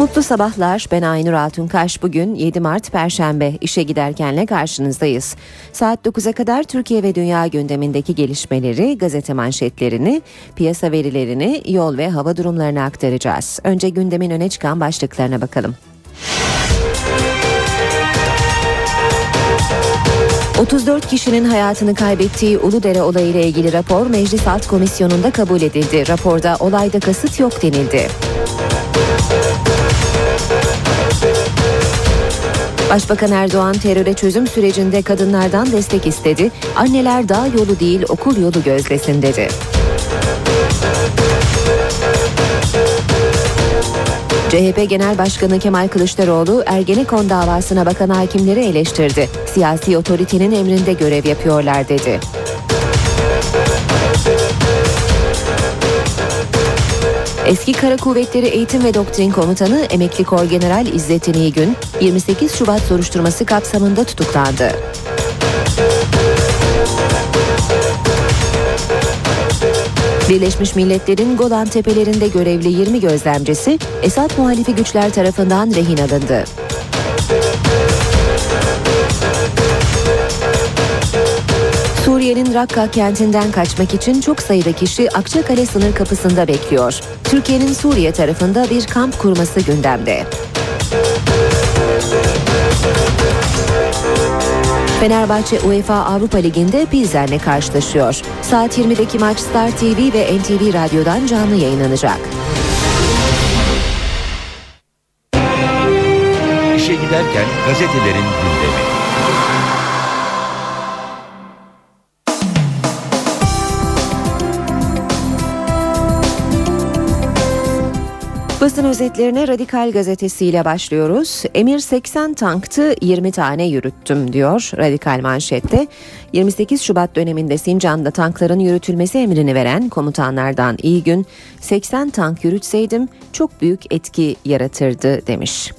Mutlu sabahlar. Ben Aynur Altunkaş. Bugün 7 Mart Perşembe işe giderkenle karşınızdayız. Saat 9'a kadar Türkiye ve dünya gündemindeki gelişmeleri, gazete manşetlerini, piyasa verilerini, yol ve hava durumlarını aktaracağız. Önce gündemin öne çıkan başlıklarına bakalım. 34 kişinin hayatını kaybettiği Uludere olayıyla ilgili rapor Meclis Alt Komisyonu'nda kabul edildi. Raporda olayda kasıt yok denildi. Başbakan Erdoğan teröre çözüm sürecinde kadınlardan destek istedi. Anneler dağ yolu değil okul yolu gözlesin dedi. CHP Genel Başkanı Kemal Kılıçdaroğlu Ergenekon davasına bakan hakimleri eleştirdi. Siyasi otoritenin emrinde görev yapıyorlar dedi. Eski Kara Kuvvetleri Eğitim ve Doktrin Komutanı Emekli Kor General İzzettin İyigün 28 Şubat soruşturması kapsamında tutuklandı. Birleşmiş Milletler'in Golan Tepelerinde görevli 20 gözlemcisi Esad muhalifi güçler tarafından rehin alındı. Suriye'nin Rakka kentinden kaçmak için çok sayıda kişi Akçakale sınır kapısında bekliyor. Türkiye'nin Suriye tarafında bir kamp kurması gündemde. Fenerbahçe UEFA Avrupa Ligi'nde Pilsen'le karşılaşıyor. Saat 20'deki maç Star TV ve NTV Radyo'dan canlı yayınlanacak. İşe Giderken gazetelerin gündemi Basın özetlerine Radikal gazetesiyle başlıyoruz. Emir 80 tanktı 20 tane yürüttüm diyor Radikal manşette. 28 Şubat döneminde Sincan'da tankların yürütülmesi emrini veren komutanlardan iyi gün 80 tank yürütseydim çok büyük etki yaratırdı demiş.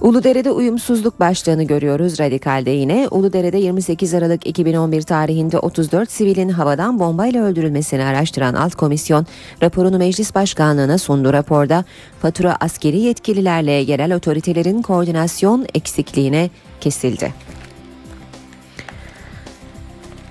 Uludere'de uyumsuzluk başlığını görüyoruz radikalde yine. Uludere'de 28 Aralık 2011 tarihinde 34 sivilin havadan bombayla öldürülmesini araştıran alt komisyon raporunu meclis başkanlığına sundu. Raporda fatura askeri yetkililerle yerel otoritelerin koordinasyon eksikliğine kesildi.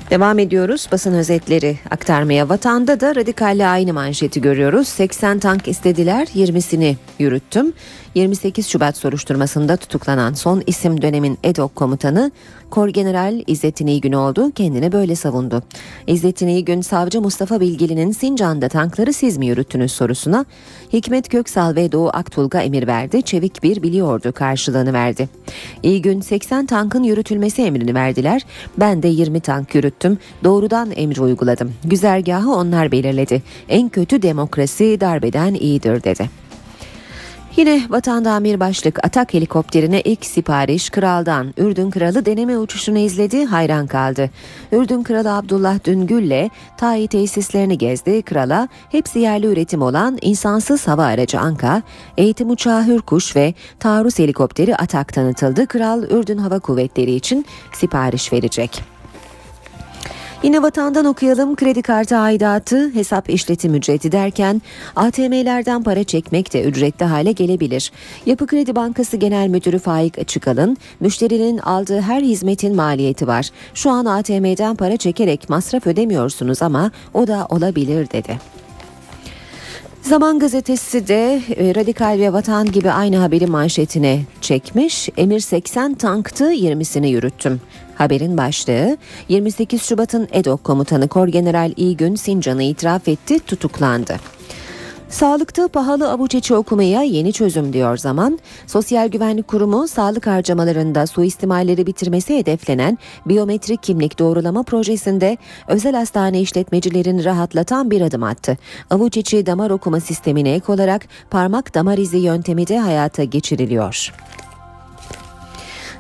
Devam ediyoruz basın özetleri aktarmaya. Vatanda da radikalle aynı manşeti görüyoruz. 80 tank istediler 20'sini yürüttüm. 28 Şubat soruşturmasında tutuklanan son isim dönemin EDOK komutanı Kor General İzzettin İyigün oldu. Kendini böyle savundu. İzzettin İyigün savcı Mustafa Bilgili'nin Sincan'da tankları siz mi yürüttünüz sorusuna Hikmet Köksal ve Doğu Aktulga emir verdi. Çevik bir biliyordu karşılığını verdi. İyigün 80 tankın yürütülmesi emrini verdiler. Ben de 20 tank yürüttüm. Doğrudan emri uyguladım. Güzergahı onlar belirledi. En kötü demokrasi darbeden iyidir dedi. Yine vatanda bir başlık atak helikopterine ilk sipariş kraldan. Ürdün kralı deneme uçuşunu izledi hayran kaldı. Ürdün kralı Abdullah Düngül'le TAİ tesislerini gezdi. Krala hepsi yerli üretim olan insansız hava aracı Anka, eğitim uçağı Hürkuş ve taarruz helikopteri Atak tanıtıldı. Kral Ürdün Hava Kuvvetleri için sipariş verecek. Yine vatandan okuyalım kredi kartı aidatı hesap işletim ücreti derken ATM'lerden para çekmek de ücretli hale gelebilir. Yapı Kredi Bankası Genel Müdürü Faik Açıkalın müşterinin aldığı her hizmetin maliyeti var. Şu an ATM'den para çekerek masraf ödemiyorsunuz ama o da olabilir dedi. Zaman gazetesi de e, Radikal ve Vatan gibi aynı haberi manşetine çekmiş. Emir 80 tanktı 20'sini yürüttüm. Haberin başlığı 28 Şubat'ın EDOK komutanı Kor General İgün Sincan'ı itiraf etti, tutuklandı. Sağlıkta pahalı avuç içi okumaya yeni çözüm diyor zaman. Sosyal Güvenlik Kurumu sağlık harcamalarında suistimalleri bitirmesi hedeflenen biyometrik kimlik doğrulama projesinde özel hastane işletmecilerini rahatlatan bir adım attı. Avuç içi damar okuma sistemine ek olarak parmak damar izi yöntemi de hayata geçiriliyor.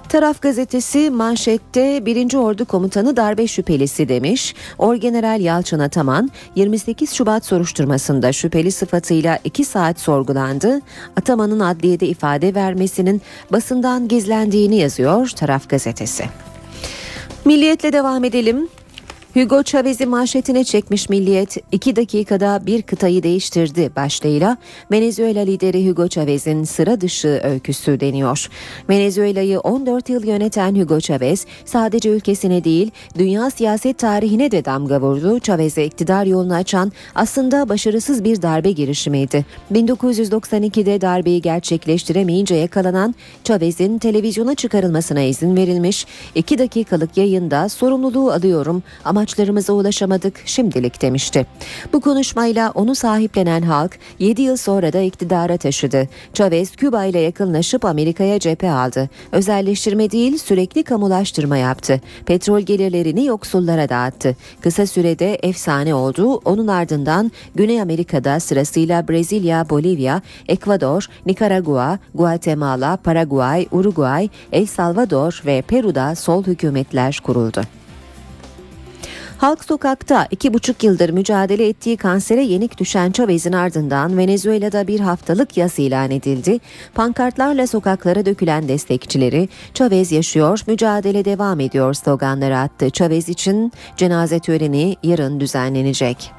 Taraf gazetesi manşette 1. Ordu Komutanı darbe şüphelisi demiş. Orgeneral Yalçın Ataman 28 Şubat soruşturmasında şüpheli sıfatıyla 2 saat sorgulandı. Ataman'ın adliyede ifade vermesinin basından gizlendiğini yazıyor Taraf gazetesi. Milliyetle devam edelim. Hugo Chavez'i manşetine çekmiş Milliyet, iki dakikada bir kıtayı değiştirdi başlığıyla Venezuela lideri Hugo Chavez'in sıra dışı öyküsü deniyor. Venezuela'yı 14 yıl yöneten Hugo Chavez sadece ülkesine değil dünya siyaset tarihine de damga vurdu. Chavez'e iktidar yolunu açan aslında başarısız bir darbe girişimiydi. 1992'de darbeyi gerçekleştiremeyince yakalanan Chavez'in televizyona çıkarılmasına izin verilmiş. İki dakikalık yayında sorumluluğu alıyorum ama amaçlarımıza ulaşamadık şimdilik demişti. Bu konuşmayla onu sahiplenen halk 7 yıl sonra da iktidara taşıdı. Chavez Küba ile yakınlaşıp Amerika'ya cephe aldı. Özelleştirme değil sürekli kamulaştırma yaptı. Petrol gelirlerini yoksullara dağıttı. Kısa sürede efsane oldu. Onun ardından Güney Amerika'da sırasıyla Brezilya, Bolivya, Ekvador, Nikaragua, Guatemala, Paraguay, Uruguay, El Salvador ve Peru'da sol hükümetler kuruldu. Halk sokakta iki buçuk yıldır mücadele ettiği kansere yenik düşen Chavez'in ardından Venezuela'da bir haftalık yas ilan edildi. Pankartlarla sokaklara dökülen destekçileri Chavez yaşıyor, mücadele devam ediyor sloganları attı. Chavez için cenaze töreni yarın düzenlenecek.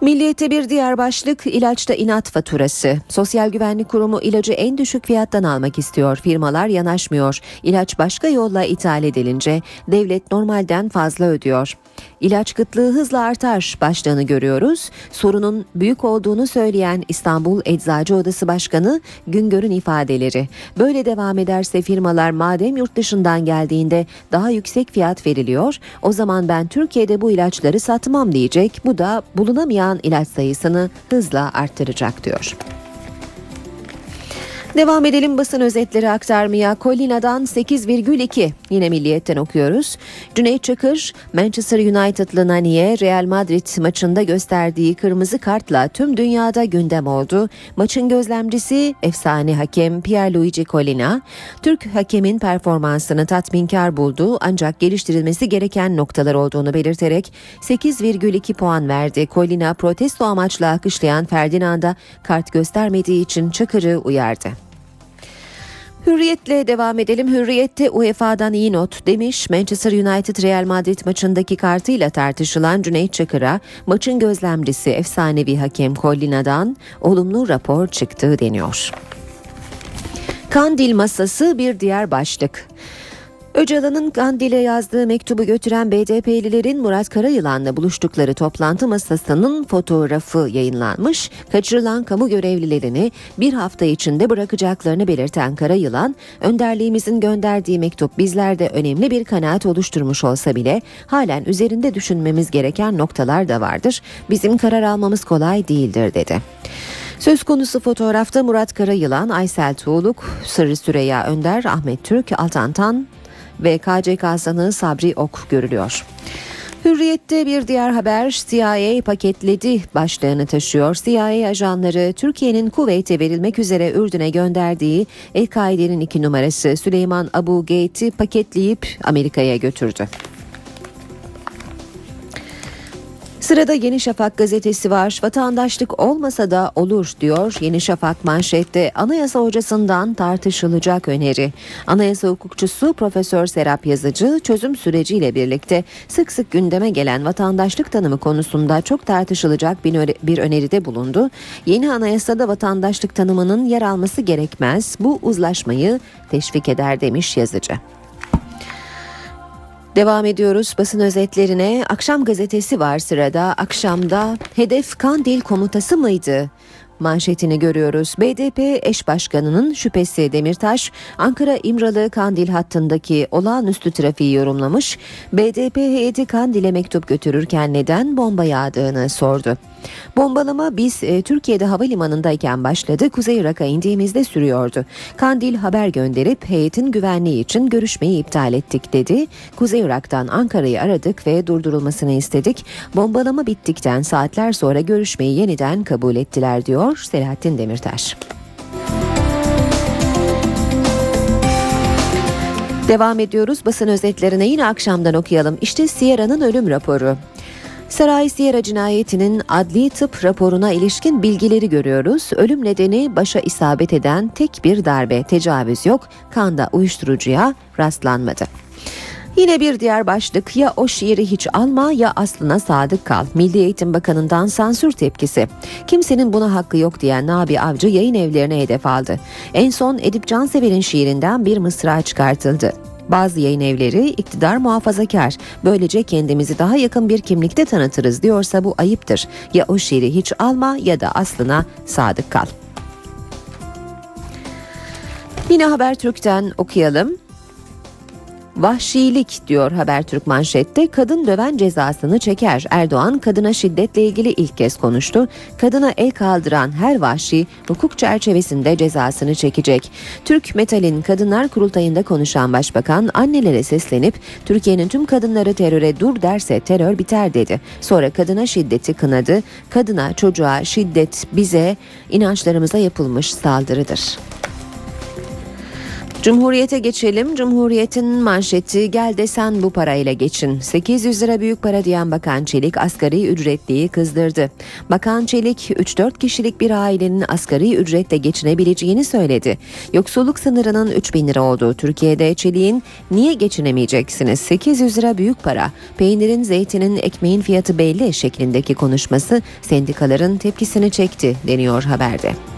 Milliyete bir diğer başlık ilaçta inat faturası. Sosyal Güvenlik Kurumu ilacı en düşük fiyattan almak istiyor. Firmalar yanaşmıyor. İlaç başka yolla ithal edilince devlet normalden fazla ödüyor. İlaç kıtlığı hızla artar başlığını görüyoruz. Sorunun büyük olduğunu söyleyen İstanbul Eczacı Odası Başkanı Güngör'ün ifadeleri. Böyle devam ederse firmalar madem yurt dışından geldiğinde daha yüksek fiyat veriliyor, o zaman ben Türkiye'de bu ilaçları satmam diyecek. Bu da bulunamayan ilaç sayısını hızla arttıracak diyor. Devam edelim basın özetleri aktarmaya. Colina'dan 8,2 yine milliyetten okuyoruz. Cüneyt Çakır, Manchester United'lı Nani'ye Real Madrid maçında gösterdiği kırmızı kartla tüm dünyada gündem oldu. Maçın gözlemcisi efsane hakem Pierluigi Colina, Türk hakemin performansını tatminkar buldu ancak geliştirilmesi gereken noktalar olduğunu belirterek 8,2 puan verdi. Colina protesto amaçlı akışlayan Ferdinand'a kart göstermediği için Çakır'ı uyardı. Hürriyetle devam edelim. Hürriyette UEFA'dan iyi not demiş. Manchester United Real Madrid maçındaki kartıyla tartışılan Cüneyt Çakır'a maçın gözlemcisi efsanevi hakem Collina'dan olumlu rapor çıktığı deniyor. Kandil masası bir diğer başlık. Öcalan'ın Gandil'e yazdığı mektubu götüren BDP'lilerin Murat Karayılan'la buluştukları toplantı masasının fotoğrafı yayınlanmış. Kaçırılan kamu görevlilerini bir hafta içinde bırakacaklarını belirten Karayılan, önderliğimizin gönderdiği mektup bizlerde önemli bir kanaat oluşturmuş olsa bile halen üzerinde düşünmemiz gereken noktalar da vardır. Bizim karar almamız kolay değildir dedi. Söz konusu fotoğrafta Murat Karayılan, Aysel Tuğluk, Sırrı Süreyya Önder, Ahmet Türk, Altantan, ve KCK sanığı Sabri Ok görülüyor. Hürriyette bir diğer haber CIA paketledi başlığını taşıyor. CIA ajanları Türkiye'nin Kuveyt'e verilmek üzere Ürdün'e gönderdiği El-Kaide'nin iki numarası Süleyman Abu Gate'i paketleyip Amerika'ya götürdü. Sırada Yeni Şafak gazetesi var. Vatandaşlık olmasa da olur diyor. Yeni Şafak manşette anayasa hocasından tartışılacak öneri. Anayasa hukukçusu Profesör Serap Yazıcı çözüm süreciyle birlikte sık sık gündeme gelen vatandaşlık tanımı konusunda çok tartışılacak bir öneride bulundu. Yeni anayasada vatandaşlık tanımının yer alması gerekmez. Bu uzlaşmayı teşvik eder demiş Yazıcı. Devam ediyoruz basın özetlerine. Akşam gazetesi var sırada. Akşamda hedef Kandil komutası mıydı? manşetini görüyoruz. BDP eş başkanının şüphesi Demirtaş, Ankara İmralı Kandil hattındaki olağanüstü trafiği yorumlamış. BDP heyeti Kandil'e mektup götürürken neden bomba yağdığını sordu. Bombalama biz e, Türkiye'de havalimanındayken başladı. Kuzey Irak'a indiğimizde sürüyordu. Kandil haber gönderip heyetin güvenliği için görüşmeyi iptal ettik dedi. Kuzey Irak'tan Ankara'yı aradık ve durdurulmasını istedik. Bombalama bittikten saatler sonra görüşmeyi yeniden kabul ettiler diyor Selahattin Demirtaş. Devam ediyoruz basın özetlerine yine akşamdan okuyalım. İşte Sierra'nın ölüm raporu. Saray Sierra cinayetinin adli tıp raporuna ilişkin bilgileri görüyoruz. Ölüm nedeni başa isabet eden tek bir darbe, tecavüz yok, kanda uyuşturucuya rastlanmadı. Yine bir diğer başlık ya o şiiri hiç alma ya aslına sadık kal. Milli Eğitim Bakanı'ndan sansür tepkisi. Kimsenin buna hakkı yok diyen Nabi Avcı yayın evlerine hedef aldı. En son Edip Cansever'in şiirinden bir mısra çıkartıldı. Bazı yayın evleri iktidar muhafazakar. Böylece kendimizi daha yakın bir kimlikte tanıtırız diyorsa bu ayıptır. Ya o şiiri hiç alma ya da aslına sadık kal. Yine Habertürk'ten okuyalım. Vahşilik diyor Habertürk manşette. Kadın döven cezasını çeker. Erdoğan kadına şiddetle ilgili ilk kez konuştu. Kadına el kaldıran her vahşi hukuk çerçevesinde cezasını çekecek. Türk Metal'in Kadınlar Kurultayı'nda konuşan Başbakan annelere seslenip Türkiye'nin tüm kadınları teröre dur derse terör biter dedi. Sonra kadına şiddeti kınadı. Kadına, çocuğa şiddet bize inançlarımıza yapılmış saldırıdır. Cumhuriyete geçelim. Cumhuriyetin manşeti gel de sen bu parayla geçin. 800 lira büyük para diyen Bakan Çelik asgari ücretliyi kızdırdı. Bakan Çelik 3-4 kişilik bir ailenin asgari ücretle geçinebileceğini söyledi. Yoksulluk sınırının 3000 lira olduğu Türkiye'de Çelik'in niye geçinemeyeceksiniz 800 lira büyük para peynirin zeytinin ekmeğin fiyatı belli şeklindeki konuşması sendikaların tepkisini çekti deniyor haberde.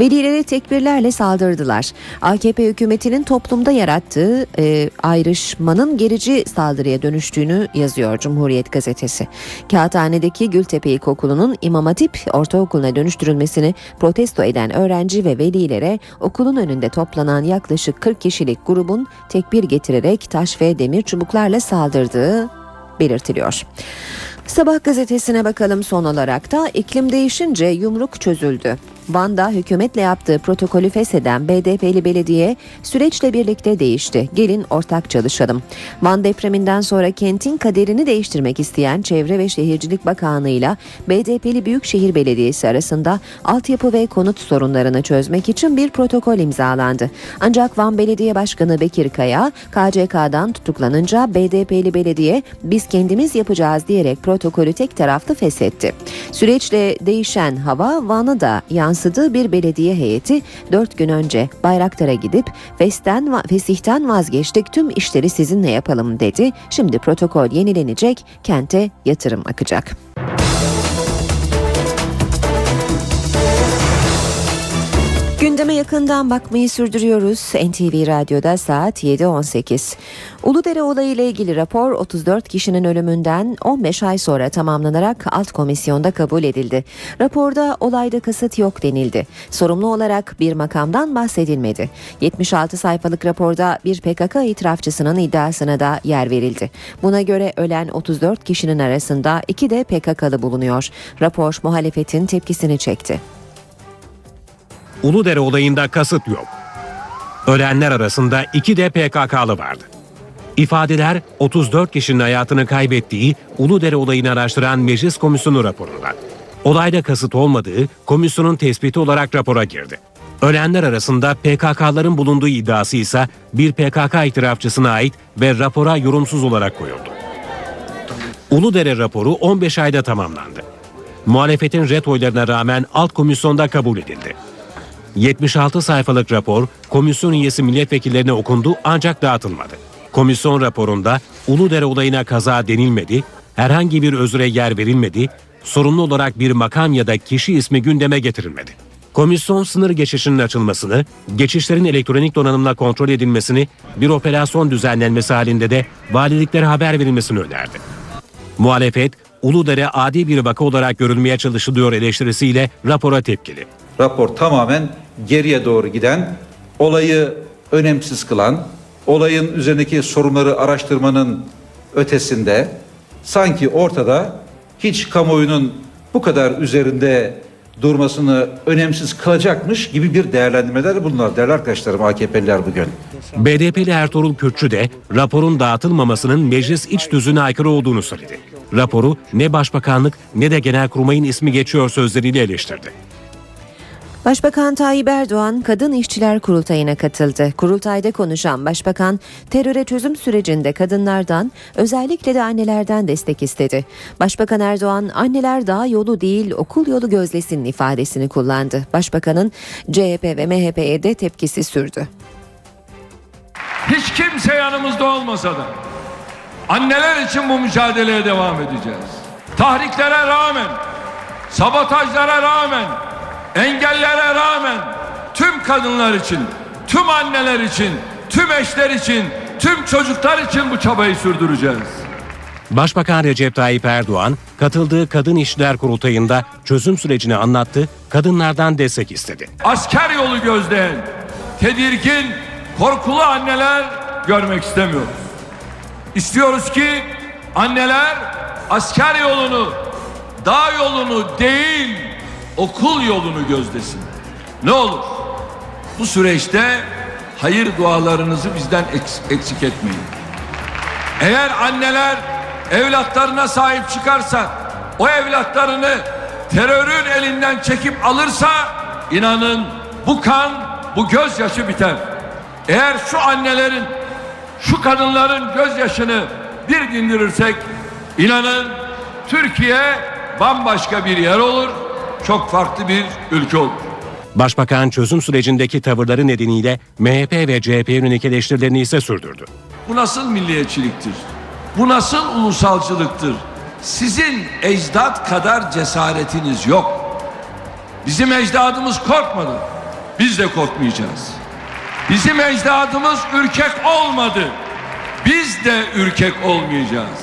Velilere tekbirlerle saldırdılar. AKP hükümetinin toplumda yarattığı e, ayrışmanın gerici saldırıya dönüştüğünü yazıyor Cumhuriyet gazetesi. Kağıthane'deki Gültepe İlkokulu'nun İmam Hatip Ortaokulu'na dönüştürülmesini protesto eden öğrenci ve velilere okulun önünde toplanan yaklaşık 40 kişilik grubun tekbir getirerek taş ve demir çubuklarla saldırdığı belirtiliyor. Sabah gazetesine bakalım son olarak da iklim değişince yumruk çözüldü. Van'da hükümetle yaptığı protokolü fesheden BDP'li belediye süreçle birlikte değişti. Gelin ortak çalışalım. Van depreminden sonra kentin kaderini değiştirmek isteyen Çevre ve Şehircilik Bakanlığı ile BDP'li Büyükşehir Belediyesi arasında altyapı ve konut sorunlarını çözmek için bir protokol imzalandı. Ancak Van Belediye Başkanı Bekir Kaya KCK'dan tutuklanınca BDP'li belediye biz kendimiz yapacağız diyerek protokolü tek taraflı feshetti. Süreçle değişen hava Van'a da yansıdı yansıdığı bir belediye heyeti 4 gün önce Bayraktar'a gidip Fes'ten, Fesih'ten vazgeçtik tüm işleri sizinle yapalım dedi. Şimdi protokol yenilenecek, kente yatırım akacak. Gündeme yakından bakmayı sürdürüyoruz. NTV Radyo'da saat 7.18. Uludere olayı ile ilgili rapor 34 kişinin ölümünden 15 ay sonra tamamlanarak alt komisyonda kabul edildi. Raporda olayda kasıt yok denildi. Sorumlu olarak bir makamdan bahsedilmedi. 76 sayfalık raporda bir PKK itirafçısının iddiasına da yer verildi. Buna göre ölen 34 kişinin arasında iki de PKK'lı bulunuyor. Rapor muhalefetin tepkisini çekti. Uludere olayında kasıt yok. Ölenler arasında iki de PKK'lı vardı. İfadeler 34 kişinin hayatını kaybettiği Uludere olayını araştıran Meclis Komisyonu raporunda. Olayda kasıt olmadığı komisyonun tespiti olarak rapora girdi. Ölenler arasında PKK'ların bulunduğu iddiası ise bir PKK itirafçısına ait ve rapora yorumsuz olarak koyuldu. Uludere raporu 15 ayda tamamlandı. Muhalefetin ret oylarına rağmen alt komisyonda kabul edildi. 76 sayfalık rapor komisyon üyesi milletvekillerine okundu ancak dağıtılmadı. Komisyon raporunda Uludere olayına kaza denilmedi, herhangi bir özüre yer verilmedi, sorumlu olarak bir makam ya da kişi ismi gündeme getirilmedi. Komisyon sınır geçişinin açılmasını, geçişlerin elektronik donanımla kontrol edilmesini, bir operasyon düzenlenmesi halinde de valiliklere haber verilmesini önerdi. Muhalefet, Uludere adi bir vaka olarak görülmeye çalışılıyor eleştirisiyle rapora tepkili. Rapor tamamen geriye doğru giden, olayı önemsiz kılan, olayın üzerindeki sorunları araştırmanın ötesinde sanki ortada hiç kamuoyunun bu kadar üzerinde durmasını önemsiz kılacakmış gibi bir değerlendirmeler bunlar değerli arkadaşlarım AKP'liler bugün. BDP'li Ertuğrul Kürtçü de raporun dağıtılmamasının meclis iç düzüne aykırı olduğunu söyledi. Raporu ne Başbakanlık ne de Genelkurmay'ın ismi geçiyor sözleriyle eleştirdi. Başbakan Tayyip Erdoğan Kadın İşçiler Kurultayı'na katıldı. Kurultayda konuşan Başbakan teröre çözüm sürecinde kadınlardan özellikle de annelerden destek istedi. Başbakan Erdoğan anneler daha yolu değil okul yolu gözlesin ifadesini kullandı. Başbakanın CHP ve MHP'ye de tepkisi sürdü. Hiç kimse yanımızda olmasa da anneler için bu mücadeleye devam edeceğiz. Tahriklere rağmen, sabotajlara rağmen, engellere rağmen tüm kadınlar için, tüm anneler için, tüm eşler için, tüm çocuklar için bu çabayı sürdüreceğiz. Başbakan Recep Tayyip Erdoğan katıldığı Kadın İşçiler Kurultayı'nda çözüm sürecini anlattı, kadınlardan destek istedi. Asker yolu gözleyen, tedirgin, korkulu anneler görmek istemiyoruz. İstiyoruz ki anneler asker yolunu, dağ yolunu değil, okul yolunu gözlesin. Ne olur bu süreçte hayır dualarınızı bizden eks- eksik etmeyin. Eğer anneler evlatlarına sahip çıkarsa, o evlatlarını terörün elinden çekip alırsa inanın bu kan, bu gözyaşı biter. Eğer şu annelerin, şu kadınların gözyaşını bir dindirirsek inanın Türkiye bambaşka bir yer olur, çok farklı bir ülke olur. Başbakan çözüm sürecindeki tavırları nedeniyle MHP ve CHP yönelik eleştirilerini ise sürdürdü. Bu nasıl milliyetçiliktir? Bu nasıl ulusalcılıktır? Sizin ecdat kadar cesaretiniz yok. Bizim ecdadımız korkmadı. Biz de korkmayacağız. Bizim ecdadımız ürkek olmadı. Biz de ürkek olmayacağız.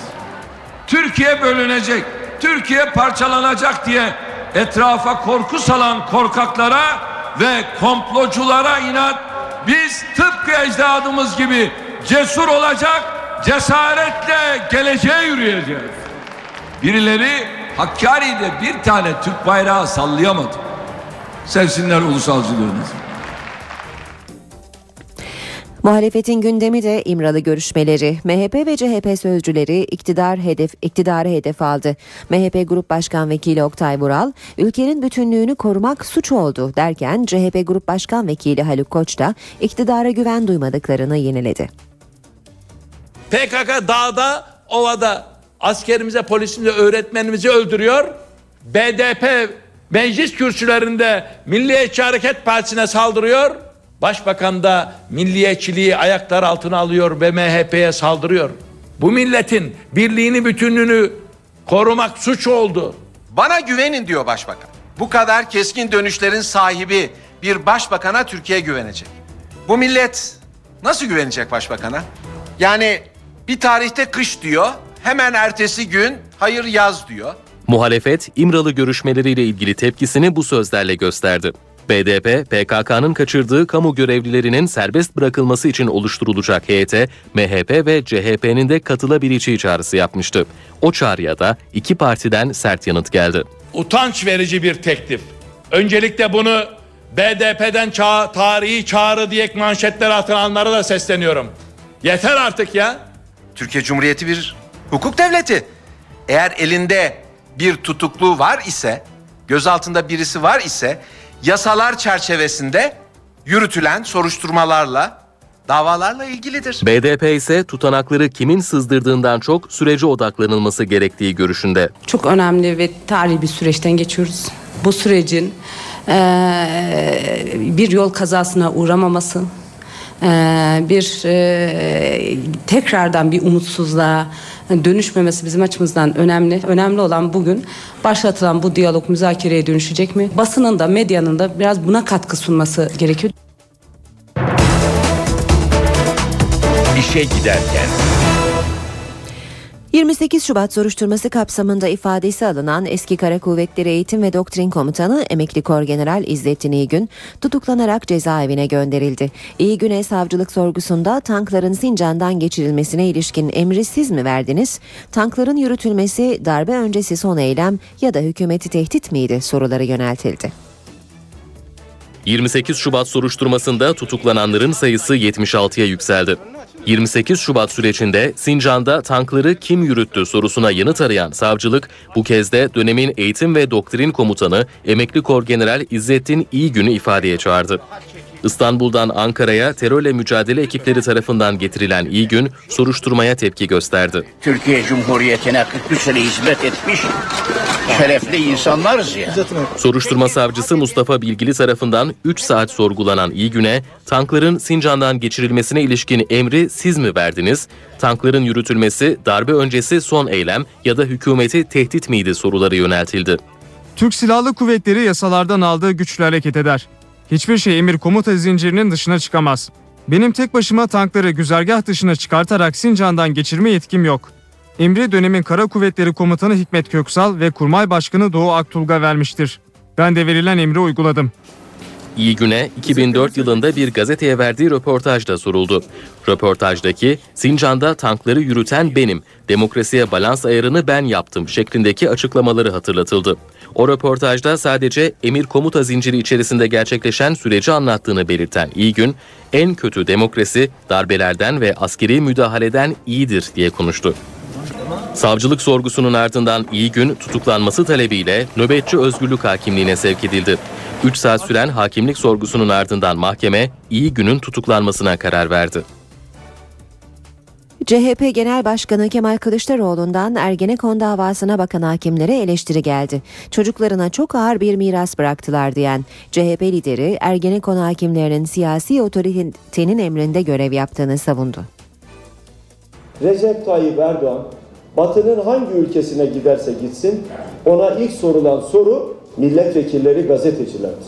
Türkiye bölünecek, Türkiye parçalanacak diye etrafa korku salan korkaklara ve komploculara inat biz tıpkı ecdadımız gibi cesur olacak, cesaretle geleceğe yürüyeceğiz. Birileri Hakkari'de bir tane Türk bayrağı sallayamadı. Sevsinler ulusalcılığınızı. Muhalefetin gündemi de İmralı görüşmeleri. MHP ve CHP sözcüleri iktidar hedef iktidarı hedef aldı. MHP Grup Başkan Vekili Oktay Vural, ülkenin bütünlüğünü korumak suç oldu derken CHP Grup Başkan Vekili Haluk Koç da iktidara güven duymadıklarını yeniledi. PKK dağda, ovada askerimize, polisimize, öğretmenimizi öldürüyor. BDP meclis kürsülerinde Milliyetçi Hareket Partisi'ne saldırıyor. Başbakan da milliyetçiliği ayaklar altına alıyor ve MHP'ye saldırıyor. Bu milletin birliğini, bütünlüğünü korumak suç oldu. Bana güvenin diyor başbakan. Bu kadar keskin dönüşlerin sahibi bir başbakana Türkiye güvenecek. Bu millet nasıl güvenecek başbakana? Yani bir tarihte kış diyor, hemen ertesi gün hayır yaz diyor. Muhalefet, İmralı görüşmeleriyle ilgili tepkisini bu sözlerle gösterdi. BDP, PKK'nın kaçırdığı kamu görevlilerinin serbest bırakılması için oluşturulacak heyete MHP ve CHP'nin de katılabileceği çağrısı yapmıştı. O çağrıya da iki partiden sert yanıt geldi. Utanç verici bir teklif. Öncelikle bunu BDP'den ça tarihi çağrı diye manşetler atılanlara da sesleniyorum. Yeter artık ya. Türkiye Cumhuriyeti bir hukuk devleti. Eğer elinde bir tutuklu var ise, gözaltında birisi var ise yasalar çerçevesinde yürütülen soruşturmalarla, davalarla ilgilidir. BDP ise tutanakları kimin sızdırdığından çok sürece odaklanılması gerektiği görüşünde. Çok önemli ve tarihi bir süreçten geçiyoruz. Bu sürecin eee, bir yol kazasına uğramaması, bir eee, tekrardan bir umutsuzluğa dönüşmemesi bizim açımızdan önemli. Önemli olan bugün başlatılan bu diyalog müzakereye dönüşecek mi? Basının da medyanın da biraz buna katkı sunması gerekiyor. İşe giderken 28 Şubat soruşturması kapsamında ifadesi alınan eski Kara Kuvvetleri Eğitim ve Doktrin Komutanı Emekli Korgeneral İzzettin İyigün tutuklanarak cezaevine gönderildi. İyigün'e savcılık sorgusunda tankların Sincan'dan geçirilmesine ilişkin emri siz mi verdiniz? Tankların yürütülmesi darbe öncesi son eylem ya da hükümeti tehdit miydi soruları yöneltildi. 28 Şubat soruşturmasında tutuklananların sayısı 76'ya yükseldi. 28 Şubat sürecinde Sincan'da tankları kim yürüttü sorusuna yanıt arayan savcılık bu kez de dönemin eğitim ve doktrin komutanı emekli kor general İzzettin İyigün'ü ifadeye çağırdı. İstanbul'dan Ankara'ya terörle mücadele ekipleri tarafından getirilen İyigün soruşturmaya tepki gösterdi. Türkiye Cumhuriyeti'ne 43 sene hizmet etmiş şerefli insanlarız ya. Soruşturma savcısı Mustafa Bilgili tarafından 3 saat sorgulanan İyigün'e tankların Sincan'dan geçirilmesine ilişkin emri siz mi verdiniz? Tankların yürütülmesi darbe öncesi son eylem ya da hükümeti tehdit miydi soruları yöneltildi. Türk Silahlı Kuvvetleri yasalardan aldığı güçle hareket eder. Hiçbir şey emir komuta zincirinin dışına çıkamaz. Benim tek başıma tankları güzergah dışına çıkartarak Sincan'dan geçirme yetkim yok. Emri dönemin Kara Kuvvetleri Komutanı Hikmet Köksal ve Kurmay Başkanı Doğu Aktulga vermiştir. Ben de verilen emri uyguladım. İyi Güne 2004 yılında bir gazeteye verdiği röportajda soruldu. Röportajdaki Sincan'da tankları yürüten benim, demokrasiye balans ayarını ben yaptım şeklindeki açıklamaları hatırlatıldı. O röportajda sadece emir komuta zinciri içerisinde gerçekleşen süreci anlattığını belirten İyi Gün, en kötü demokrasi darbelerden ve askeri müdahaleden iyidir diye konuştu. Savcılık sorgusunun ardından İyi Gün tutuklanması talebiyle nöbetçi özgürlük hakimliğine sevk edildi. 3 saat süren hakimlik sorgusunun ardından mahkeme İyi Gün'ün tutuklanmasına karar verdi. CHP Genel Başkanı Kemal Kılıçdaroğlu'ndan Ergenekon davasına bakan hakimlere eleştiri geldi. Çocuklarına çok ağır bir miras bıraktılar diyen CHP lideri Ergenekon hakimlerinin siyasi otoritenin emrinde görev yaptığını savundu. Recep Tayyip Erdoğan Batı'nın hangi ülkesine giderse gitsin ona ilk sorulan soru milletvekilleri gazetecilerdir.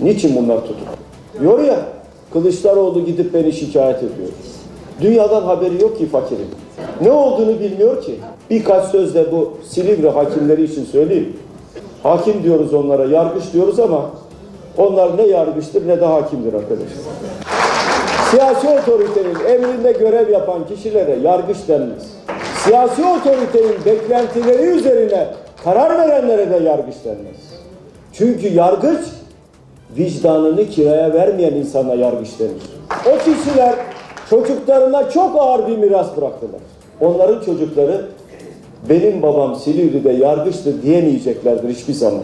Niçin bunlar tutuk? Diyor ya Kılıçdaroğlu gidip beni şikayet ediyor. Dünyadan haberi yok ki fakirin. Ne olduğunu bilmiyor ki. Birkaç sözle bu Silivri hakimleri için söyleyeyim. Hakim diyoruz onlara, yargıç diyoruz ama onlar ne yargıçtır ne de hakimdir arkadaşlar. Siyasi otoritenin emrinde görev yapan kişilere yargıç denmez. Siyasi otoritenin beklentileri üzerine karar verenlere de yargıç denmez. Çünkü yargıç vicdanını kiraya vermeyen insana yargıç denir. O kişiler çocuklarına çok ağır bir miras bıraktılar. Onların çocukları benim babam Silivri'de yargıçtır diyemeyeceklerdir hiçbir zaman.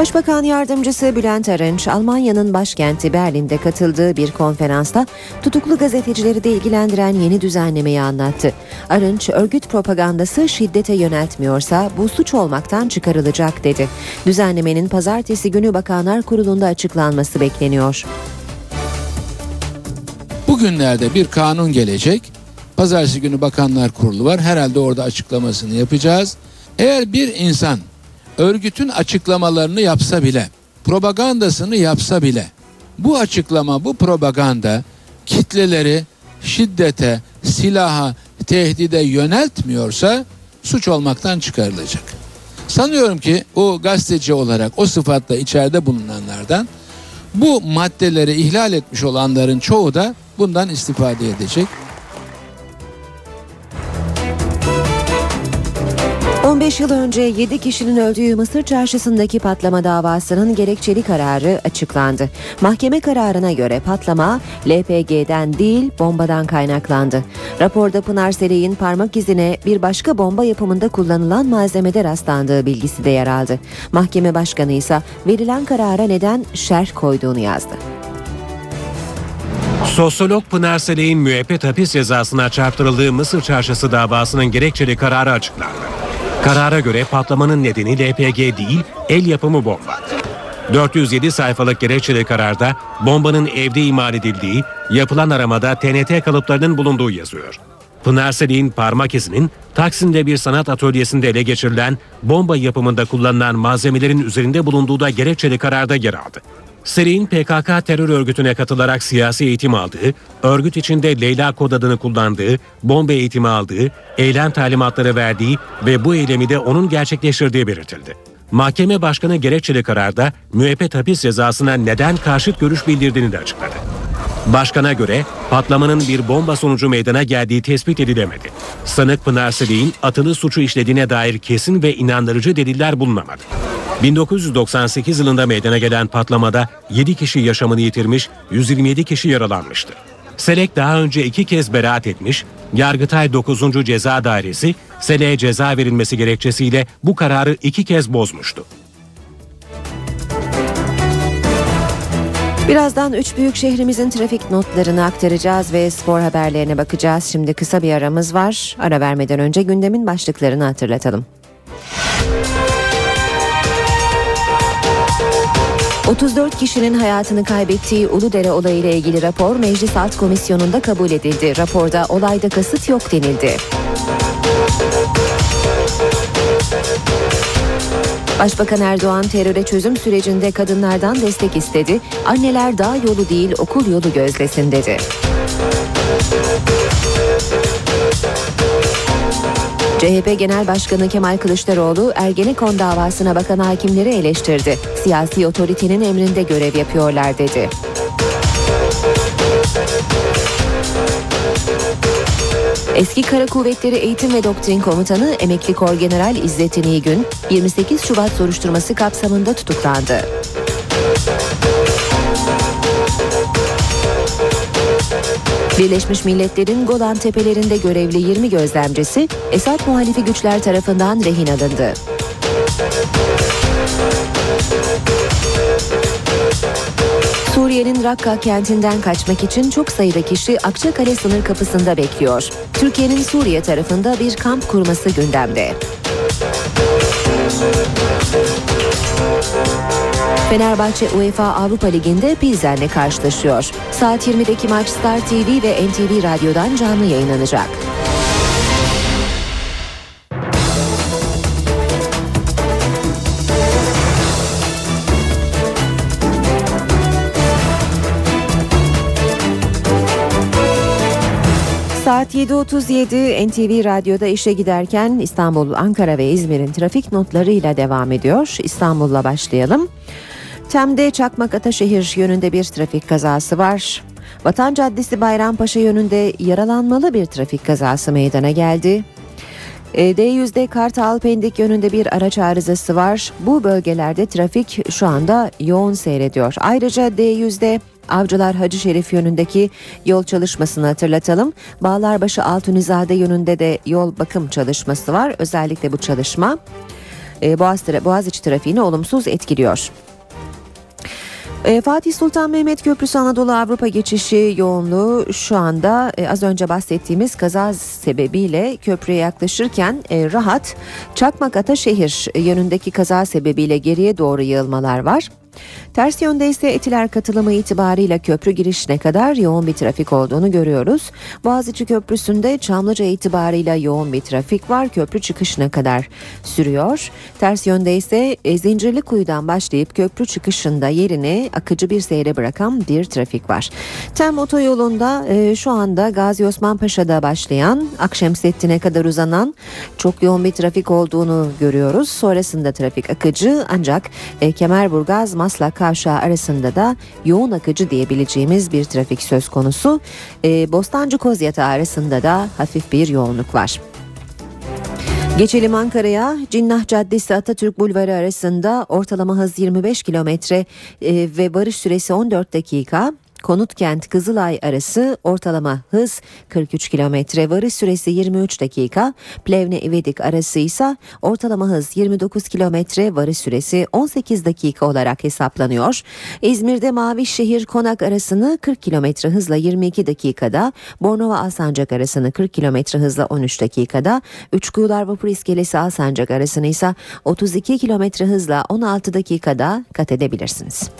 Başbakan Yardımcısı Bülent Arınç, Almanya'nın başkenti Berlin'de katıldığı bir konferansta tutuklu gazetecileri de ilgilendiren yeni düzenlemeyi anlattı. Arınç, örgüt propagandası şiddete yöneltmiyorsa bu suç olmaktan çıkarılacak dedi. Düzenlemenin pazartesi günü Bakanlar Kurulu'nda açıklanması bekleniyor. Bugünlerde bir kanun gelecek. Pazartesi günü Bakanlar Kurulu var. Herhalde orada açıklamasını yapacağız. Eğer bir insan örgütün açıklamalarını yapsa bile, propagandasını yapsa bile bu açıklama, bu propaganda kitleleri şiddete, silaha, tehdide yöneltmiyorsa suç olmaktan çıkarılacak. Sanıyorum ki o gazeteci olarak o sıfatla içeride bulunanlardan bu maddeleri ihlal etmiş olanların çoğu da bundan istifade edecek. 15 yıl önce 7 kişinin öldüğü Mısır çarşısındaki patlama davasının gerekçeli kararı açıklandı. Mahkeme kararına göre patlama LPG'den değil bombadan kaynaklandı. Raporda Pınar Seley'in parmak izine bir başka bomba yapımında kullanılan malzemede rastlandığı bilgisi de yer aldı. Mahkeme başkanı ise verilen karara neden şerh koyduğunu yazdı. Sosyolog Pınar Seley'in müebbet hapis cezasına çarptırıldığı Mısır çarşısı davasının gerekçeli kararı açıklandı. Karara göre patlamanın nedeni LPG değil, el yapımı bomba. 407 sayfalık gerekçeli kararda bombanın evde imal edildiği, yapılan aramada TNT kalıplarının bulunduğu yazıyor. Pınar Selin parmak izinin Taksim'de bir sanat atölyesinde ele geçirilen bomba yapımında kullanılan malzemelerin üzerinde bulunduğu da gerekçeli kararda yer aldı. Selin PKK terör örgütüne katılarak siyasi eğitim aldığı, örgüt içinde Leyla kod adını kullandığı, bomba eğitimi aldığı, eylem talimatları verdiği ve bu eylemi de onun gerçekleştirdiği belirtildi. Mahkeme başkanı gerekçeli kararda müebbet hapis cezasına neden karşıt görüş bildirdiğini de açıkladı. Başkana göre patlamanın bir bomba sonucu meydana geldiği tespit edilemedi. Sanık Pınar Selin atılı suçu işlediğine dair kesin ve inandırıcı deliller bulunamadı. 1998 yılında meydana gelen patlamada 7 kişi yaşamını yitirmiş, 127 kişi yaralanmıştı. Selek daha önce iki kez beraat etmiş, Yargıtay 9. Ceza Dairesi Selek'e ceza verilmesi gerekçesiyle bu kararı iki kez bozmuştu. Birazdan üç büyük şehrimizin trafik notlarını aktaracağız ve spor haberlerine bakacağız. Şimdi kısa bir aramız var. Ara vermeden önce gündemin başlıklarını hatırlatalım. 34 kişinin hayatını kaybettiği Uludere olayıyla ilgili rapor Meclis Alt Komisyonu'nda kabul edildi. Raporda olayda kasıt yok denildi. Başbakan Erdoğan teröre çözüm sürecinde kadınlardan destek istedi. Anneler dağ yolu değil okul yolu gözlesin dedi. CHP Genel Başkanı Kemal Kılıçdaroğlu Ergenekon davasına bakan hakimleri eleştirdi. Siyasi otoritenin emrinde görev yapıyorlar dedi. Eski Kara Kuvvetleri Eğitim ve Doktrin Komutanı Emekli Korgeneral İzzettin İyigün 28 Şubat soruşturması kapsamında tutuklandı. Birleşmiş Milletler'in Golan Tepelerinde görevli 20 gözlemcisi Esad muhalifi güçler tarafından rehin alındı. Suriye'nin Rakka kentinden kaçmak için çok sayıda kişi Akçakale sınır kapısında bekliyor. Türkiye'nin Suriye tarafında bir kamp kurması gündemde. Fenerbahçe UEFA Avrupa Ligi'nde Pilsen'le karşılaşıyor. Saat 20'deki maç Star TV ve NTV Radyo'dan canlı yayınlanacak. Saat 7.37 NTV Radyo'da işe giderken İstanbul, Ankara ve İzmir'in trafik notlarıyla devam ediyor. İstanbul'la başlayalım. Tem'de Çakmak Ataşehir yönünde bir trafik kazası var. Vatan Caddesi Bayrampaşa yönünde yaralanmalı bir trafik kazası meydana geldi. E, D100'de Kartal Pendik yönünde bir araç arızası var. Bu bölgelerde trafik şu anda yoğun seyrediyor. Ayrıca D100'de Avcılar Hacı Şerif yönündeki yol çalışmasını hatırlatalım. Bağlarbaşı Altunizade yönünde de yol bakım çalışması var. Özellikle bu çalışma e, Boğaz, Boğaziçi trafiğini olumsuz etkiliyor. E, Fatih Sultan Mehmet Köprüsü Anadolu Avrupa geçişi yoğunluğu şu anda e, az önce bahsettiğimiz kaza sebebiyle köprüye yaklaşırken e, rahat Çakmak Ataşehir yönündeki kaza sebebiyle geriye doğru yığılmalar var. Ters yönde ise Etiler katılımı itibarıyla köprü girişine kadar yoğun bir trafik olduğunu görüyoruz. Boğaziçi Köprüsü'nde Çamlıca itibarıyla yoğun bir trafik var. Köprü çıkışına kadar sürüyor. Ters yönde ise e, Zincirlikuyu'dan başlayıp köprü çıkışında yerini akıcı bir seyre bırakan bir trafik var. Tem otoyolunda e, şu anda Gazi Osman Paşa'da başlayan Akşemsettin'e kadar uzanan çok yoğun bir trafik olduğunu görüyoruz. Sonrasında trafik akıcı ancak e, Kemerburgaz Maslak kavşağı arasında da yoğun akıcı diyebileceğimiz bir trafik söz konusu. E, Bostancı Kozyatağı arasında da hafif bir yoğunluk var. Geçelim Ankara'ya. Cinnah Caddesi Atatürk Bulvarı arasında ortalama hız 25 kilometre e, ve varış süresi 14 dakika. Konutkent Kızılay arası ortalama hız 43 kilometre varış süresi 23 dakika. Plevne İvedik arası ise ortalama hız 29 kilometre varış süresi 18 dakika olarak hesaplanıyor. İzmir'de Mavişehir Konak arasını 40 kilometre hızla 22 dakikada, Bornova Alsancak arasını 40 kilometre hızla 13 dakikada, Üçkuyular Vapur İskelesi Alsancak arasını ise 32 kilometre hızla 16 dakikada kat edebilirsiniz.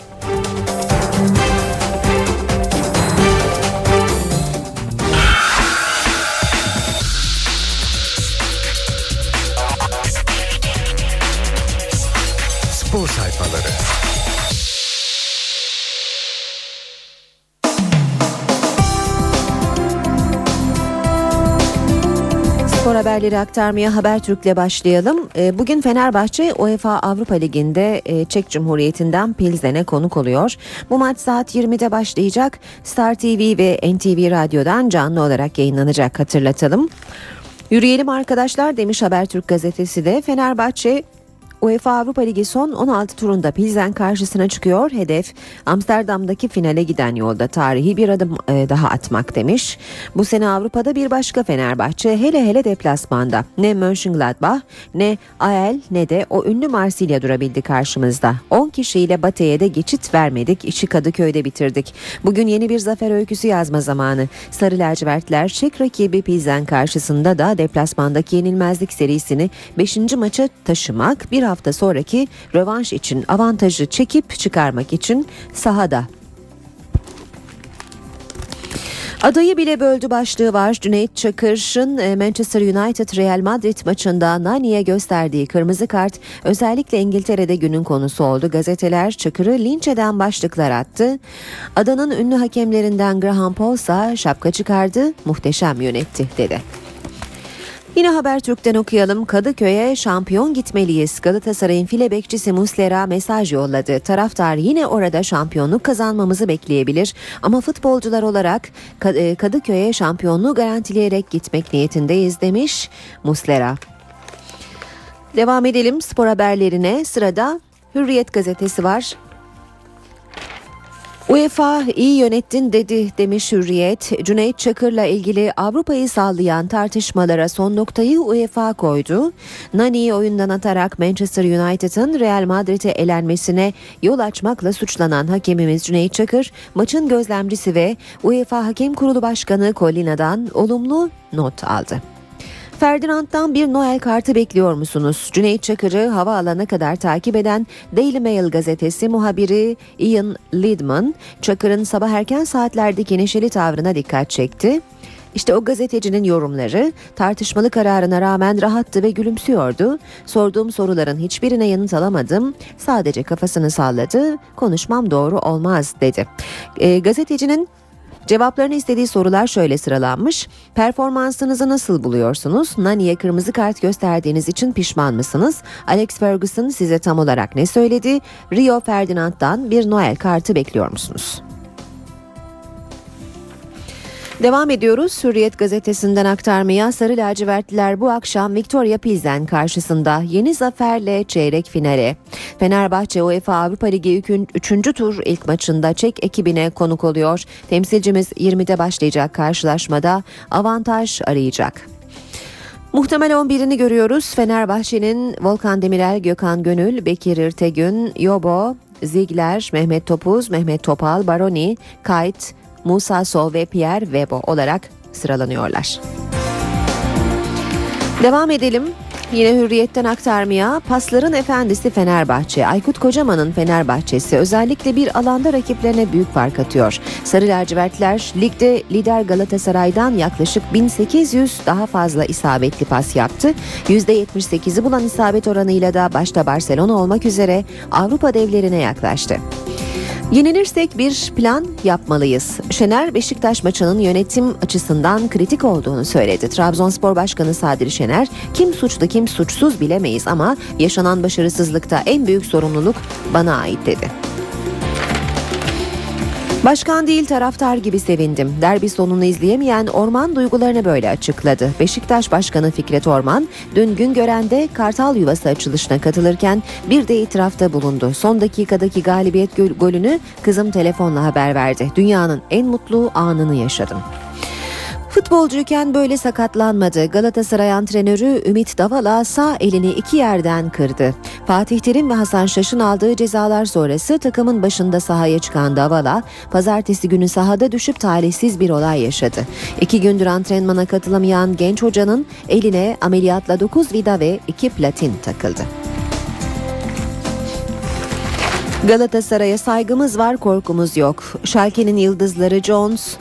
Spor sayfaları. Spor haberleri aktarmaya Habertürk'le başlayalım. Ee, bugün Fenerbahçe UEFA Avrupa Ligi'nde e, Çek Cumhuriyeti'nden Pilsen'e konuk oluyor. Bu maç saat 20'de başlayacak. Star TV ve NTV Radyo'dan canlı olarak yayınlanacak hatırlatalım. Yürüyelim arkadaşlar demiş Habertürk gazetesi de Fenerbahçe UEFA Avrupa Ligi son 16 turunda Pilsen karşısına çıkıyor. Hedef Amsterdam'daki finale giden yolda tarihi bir adım e, daha atmak demiş. Bu sene Avrupa'da bir başka Fenerbahçe hele hele deplasmanda. Ne Mönchengladbach ne AEL ne de o ünlü Marsilya durabildi karşımızda. 10 kişiyle Bate'ye de geçit vermedik. İşi Kadıköy'de bitirdik. Bugün yeni bir zafer öyküsü yazma zamanı. Sarı lacivertler Çek rakibi Pilsen karşısında da deplasmandaki yenilmezlik serisini 5. maça taşımak bir hafta sonraki rövanş için avantajı çekip çıkarmak için sahada. Adayı bile böldü başlığı var. Cüneyt Çakır'ın e, Manchester United Real Madrid maçında Nani'ye gösterdiği kırmızı kart özellikle İngiltere'de günün konusu oldu. Gazeteler Çakır'ı linç eden başlıklar attı. Adanın ünlü hakemlerinden Graham Paul ise şapka çıkardı, muhteşem yönetti dedi. Yine Habertürk'ten okuyalım. Kadıköy'e şampiyon gitmeliyiz. Galatasaray'ın file bekçisi Muslera mesaj yolladı. Taraftar yine orada şampiyonluk kazanmamızı bekleyebilir. Ama futbolcular olarak e, Kadıköy'e şampiyonluğu garantileyerek gitmek niyetindeyiz demiş Muslera. Devam edelim spor haberlerine. Sırada Hürriyet gazetesi var. UEFA iyi yönettin dedi demiş Hürriyet. Cüneyt Çakır'la ilgili Avrupa'yı sallayan tartışmalara son noktayı UEFA koydu. Nani'yi oyundan atarak Manchester United'ın Real Madrid'e elenmesine yol açmakla suçlanan hakemimiz Cüneyt Çakır, maçın gözlemcisi ve UEFA Hakem Kurulu Başkanı Colina'dan olumlu not aldı. Ferdinand'dan bir Noel kartı bekliyor musunuz? Cüneyt Çakır'ı havaalanına kadar takip eden Daily Mail gazetesi muhabiri Ian Lidman, Çakır'ın sabah erken saatlerdeki neşeli tavrına dikkat çekti. İşte o gazetecinin yorumları tartışmalı kararına rağmen rahattı ve gülümsüyordu. Sorduğum soruların hiçbirine yanıt alamadım. Sadece kafasını salladı. Konuşmam doğru olmaz dedi. E, gazetecinin Cevaplarını istediği sorular şöyle sıralanmış. Performansınızı nasıl buluyorsunuz? Nani'ye kırmızı kart gösterdiğiniz için pişman mısınız? Alex Ferguson size tam olarak ne söyledi? Rio Ferdinand'dan bir Noel kartı bekliyor musunuz? Devam ediyoruz. Hürriyet gazetesinden aktarmaya Sarı lacivertliler bu akşam Victoria Pilsen karşısında yeni zaferle çeyrek finale. Fenerbahçe UEFA Avrupa Ligi 3. tur ilk maçında Çek ekibine konuk oluyor. Temsilcimiz 20'de başlayacak karşılaşmada avantaj arayacak. Muhtemel 11'ini görüyoruz. Fenerbahçe'nin Volkan Demirel, Gökhan Gönül, Bekir İrtegün, Yobo, Zigler, Mehmet Topuz, Mehmet Topal, Baroni, Kayt, Musa Sol ve Pierre Webo olarak sıralanıyorlar. Devam edelim. Yine hürriyetten aktarmaya pasların efendisi Fenerbahçe. Aykut Kocaman'ın Fenerbahçesi özellikle bir alanda rakiplerine büyük fark atıyor. Sarı lacivertler ligde lider Galatasaray'dan yaklaşık 1800 daha fazla isabetli pas yaptı. %78'i bulan isabet oranıyla da başta Barcelona olmak üzere Avrupa devlerine yaklaştı. Yenilirsek bir plan yapmalıyız. Şener Beşiktaş maçının yönetim açısından kritik olduğunu söyledi. Trabzonspor Başkanı Sadri Şener, kim suçlu kim suçsuz bilemeyiz ama yaşanan başarısızlıkta en büyük sorumluluk bana ait dedi. Başkan değil taraftar gibi sevindim. Derbi sonunu izleyemeyen Orman duygularını böyle açıkladı. Beşiktaş Başkanı Fikret Orman dün Güngören'de Kartal Yuvası açılışına katılırken bir de itirafta bulundu. Son dakikadaki galibiyet golünü kızım telefonla haber verdi. Dünyanın en mutlu anını yaşadım. Futbolcuyken böyle sakatlanmadı. Galatasaray antrenörü Ümit Davala sağ elini iki yerden kırdı. Fatih Terim ve Hasan Şaş'ın aldığı cezalar sonrası takımın başında sahaya çıkan Davala, pazartesi günü sahada düşüp talihsiz bir olay yaşadı. İki gündür antrenmana katılamayan genç hocanın eline ameliyatla 9 vida ve 2 platin takıldı. Galatasaray'a saygımız var, korkumuz yok. Schalke'nin yıldızları Jones,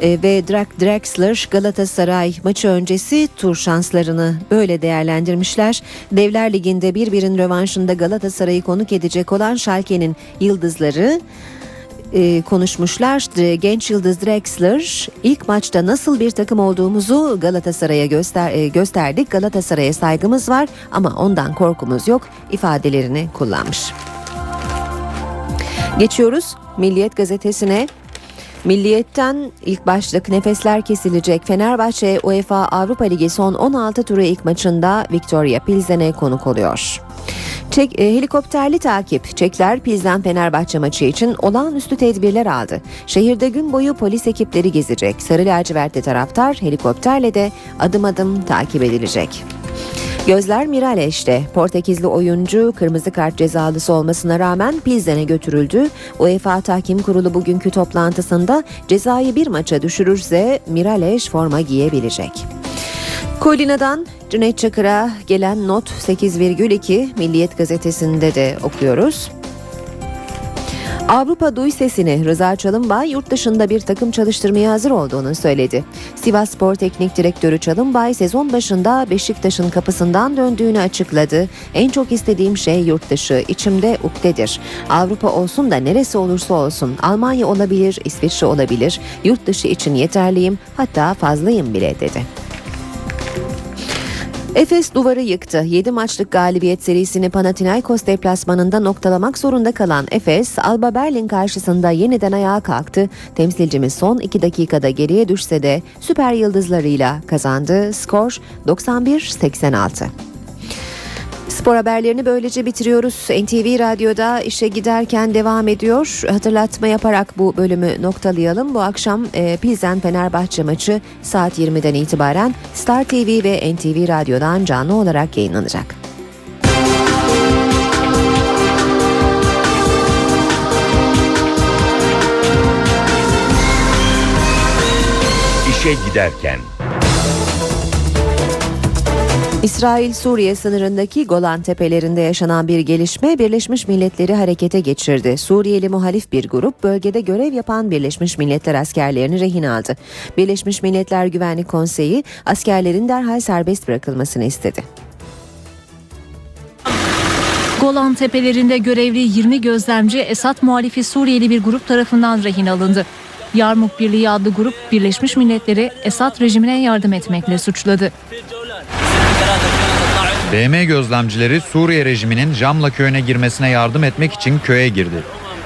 e, ve Drak Drexler Galatasaray maçı öncesi tur şanslarını böyle değerlendirmişler. Devler Ligi'nde birbirinin rövanşında Galatasaray'ı konuk edecek olan Schalke'nin yıldızları e, konuşmuşlar. Genç yıldız Drexler ilk maçta nasıl bir takım olduğumuzu Galatasaray'a göster e, gösterdik. Galatasaray'a saygımız var ama ondan korkumuz yok ifadelerini kullanmış. Geçiyoruz Milliyet gazetesine Milliyetten ilk başlık nefesler kesilecek. Fenerbahçe UEFA Avrupa Ligi son 16 turu ilk maçında Victoria Pilsen'e konuk oluyor. Çek, e, helikopterli takip. Çekler Pilsen Fenerbahçe maçı için olağanüstü tedbirler aldı. Şehirde gün boyu polis ekipleri gezecek. Sarı lacivertli taraftar helikopterle de adım adım takip edilecek. Gözler Mirales'te. Portekizli oyuncu kırmızı kart cezalısı olmasına rağmen Pilsen'e götürüldü. UEFA Tahkim Kurulu bugünkü toplantısında cezayı bir maça düşürürse Mirales forma giyebilecek. Kolina'dan Cüneyt Çakır'a gelen not 8,2 Milliyet gazetesinde de okuyoruz. Avrupa Duy Sesi'ni Rıza Çalınbay yurt dışında bir takım çalıştırmaya hazır olduğunu söyledi. Sivas Spor Teknik Direktörü Çalınbay sezon başında Beşiktaş'ın kapısından döndüğünü açıkladı. En çok istediğim şey yurt dışı, içimde ukdedir. Avrupa olsun da neresi olursa olsun Almanya olabilir, İsviçre olabilir. Yurt dışı için yeterliyim hatta fazlayım bile dedi. Efes duvarı yıktı. 7 maçlık galibiyet serisini Panathinaikos deplasmanında noktalamak zorunda kalan Efes, Alba Berlin karşısında yeniden ayağa kalktı. Temsilcimiz son 2 dakikada geriye düşse de süper yıldızlarıyla kazandı. Skor 91-86. Spor haberlerini böylece bitiriyoruz. NTV Radyo'da işe giderken devam ediyor. Hatırlatma yaparak bu bölümü noktalayalım. Bu akşam e, Pilsen Fenerbahçe maçı saat 20'den itibaren Star TV ve NTV Radyo'dan canlı olarak yayınlanacak. İşe giderken İsrail-Suriye sınırındaki Golan Tepelerinde yaşanan bir gelişme Birleşmiş Milletleri harekete geçirdi. Suriyeli muhalif bir grup bölgede görev yapan Birleşmiş Milletler askerlerini rehin aldı. Birleşmiş Milletler Güvenlik Konseyi askerlerin derhal serbest bırakılmasını istedi. Golan Tepelerinde görevli 20 gözlemci Esad muhalifi Suriyeli bir grup tarafından rehin alındı. Yarmuk Birliği adlı grup Birleşmiş Milletleri Esad rejimine yardım etmekle suçladı. BM gözlemcileri Suriye rejiminin Camla köyüne girmesine yardım etmek için köye girdi.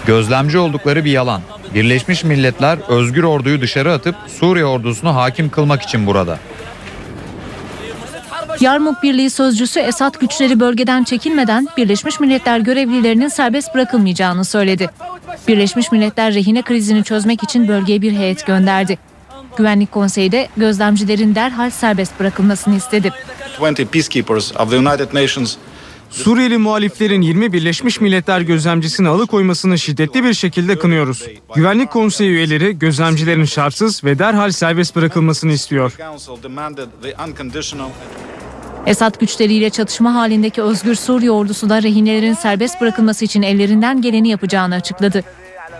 Gözlemci oldukları bir yalan. Birleşmiş Milletler özgür orduyu dışarı atıp Suriye ordusunu hakim kılmak için burada. Yarmuk Birliği sözcüsü Esad güçleri bölgeden çekilmeden Birleşmiş Milletler görevlilerinin serbest bırakılmayacağını söyledi. Birleşmiş Milletler rehine krizini çözmek için bölgeye bir heyet gönderdi. Güvenlik Konseyi de gözlemcilerin derhal serbest bırakılmasını istedi. 20 peacekeepers of the United Nations Suriyeli muhaliflerin 20 Birleşmiş Milletler gözlemcisini alıkoymasını şiddetli bir şekilde kınıyoruz. Güvenlik Konseyi üyeleri gözlemcilerin şartsız ve derhal serbest bırakılmasını istiyor. Esad güçleriyle çatışma halindeki Özgür Suriye ordusu da rehinelerin serbest bırakılması için ellerinden geleni yapacağını açıkladı.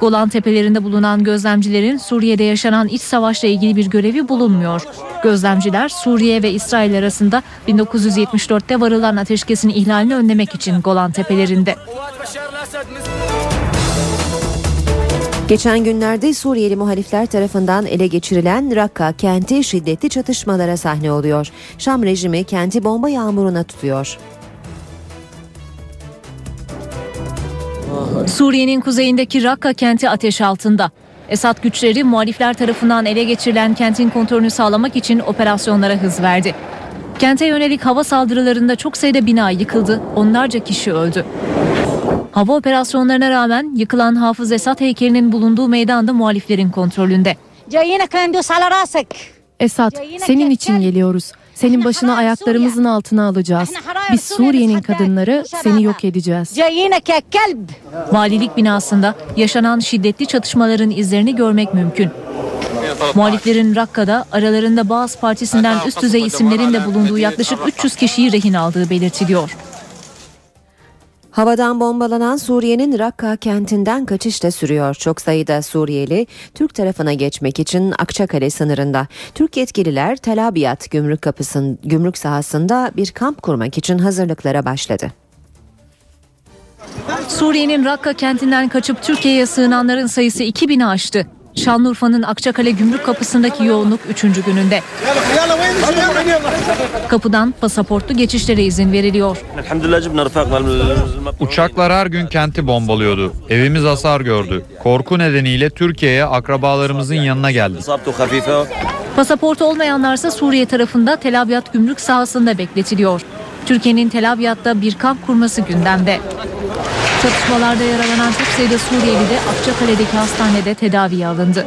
Golan Tepelerinde bulunan gözlemcilerin Suriye'de yaşanan iç savaşla ilgili bir görevi bulunmuyor. Gözlemciler Suriye ve İsrail arasında 1974'te varılan ateşkesin ihlalini önlemek için Golan Tepelerinde. Geçen günlerde Suriyeli muhalifler tarafından ele geçirilen Rakka kenti şiddetli çatışmalara sahne oluyor. Şam rejimi kenti bomba yağmuruna tutuyor. Suriye'nin kuzeyindeki Rakka kenti ateş altında. Esad güçleri muhalifler tarafından ele geçirilen kentin kontrolünü sağlamak için operasyonlara hız verdi. Kente yönelik hava saldırılarında çok sayıda bina yıkıldı, onlarca kişi öldü. Hava operasyonlarına rağmen yıkılan Hafız Esad heykelinin bulunduğu meydan da muhaliflerin kontrolünde. Esad, senin için geliyoruz. Senin başını ayaklarımızın altına alacağız. Biz Suriye'nin kadınları seni yok edeceğiz. Valilik binasında yaşanan şiddetli çatışmaların izlerini görmek mümkün. Muhaliflerin Rakka'da aralarında Bağız Partisi'nden üst düzey isimlerin de bulunduğu yaklaşık 300 kişiyi rehin aldığı belirtiliyor. Havadan bombalanan Suriye'nin Rakka kentinden kaçış da sürüyor. Çok sayıda Suriyeli Türk tarafına geçmek için Akçakale sınırında. Türk yetkililer Tel Abyad gümrük kapısının gümrük sahasında bir kamp kurmak için hazırlıklara başladı. Suriye'nin Rakka kentinden kaçıp Türkiye'ye sığınanların sayısı 2000'i aştı. Şanlıurfa'nın Akçakale gümrük kapısındaki yoğunluk 3. gününde. Kapıdan pasaportlu geçişlere izin veriliyor. Uçaklar her gün kenti bombalıyordu. Evimiz hasar gördü. Korku nedeniyle Türkiye'ye akrabalarımızın yanına geldik. Pasaport olmayanlarsa Suriye tarafında Tel Abyad gümrük sahasında bekletiliyor. Türkiye'nin Tel Abyad'da bir kamp kurması gündemde. Çatışmalarda yaralanan çok sayıda Suriyeli de Akçakale'deki hastanede tedaviye alındı.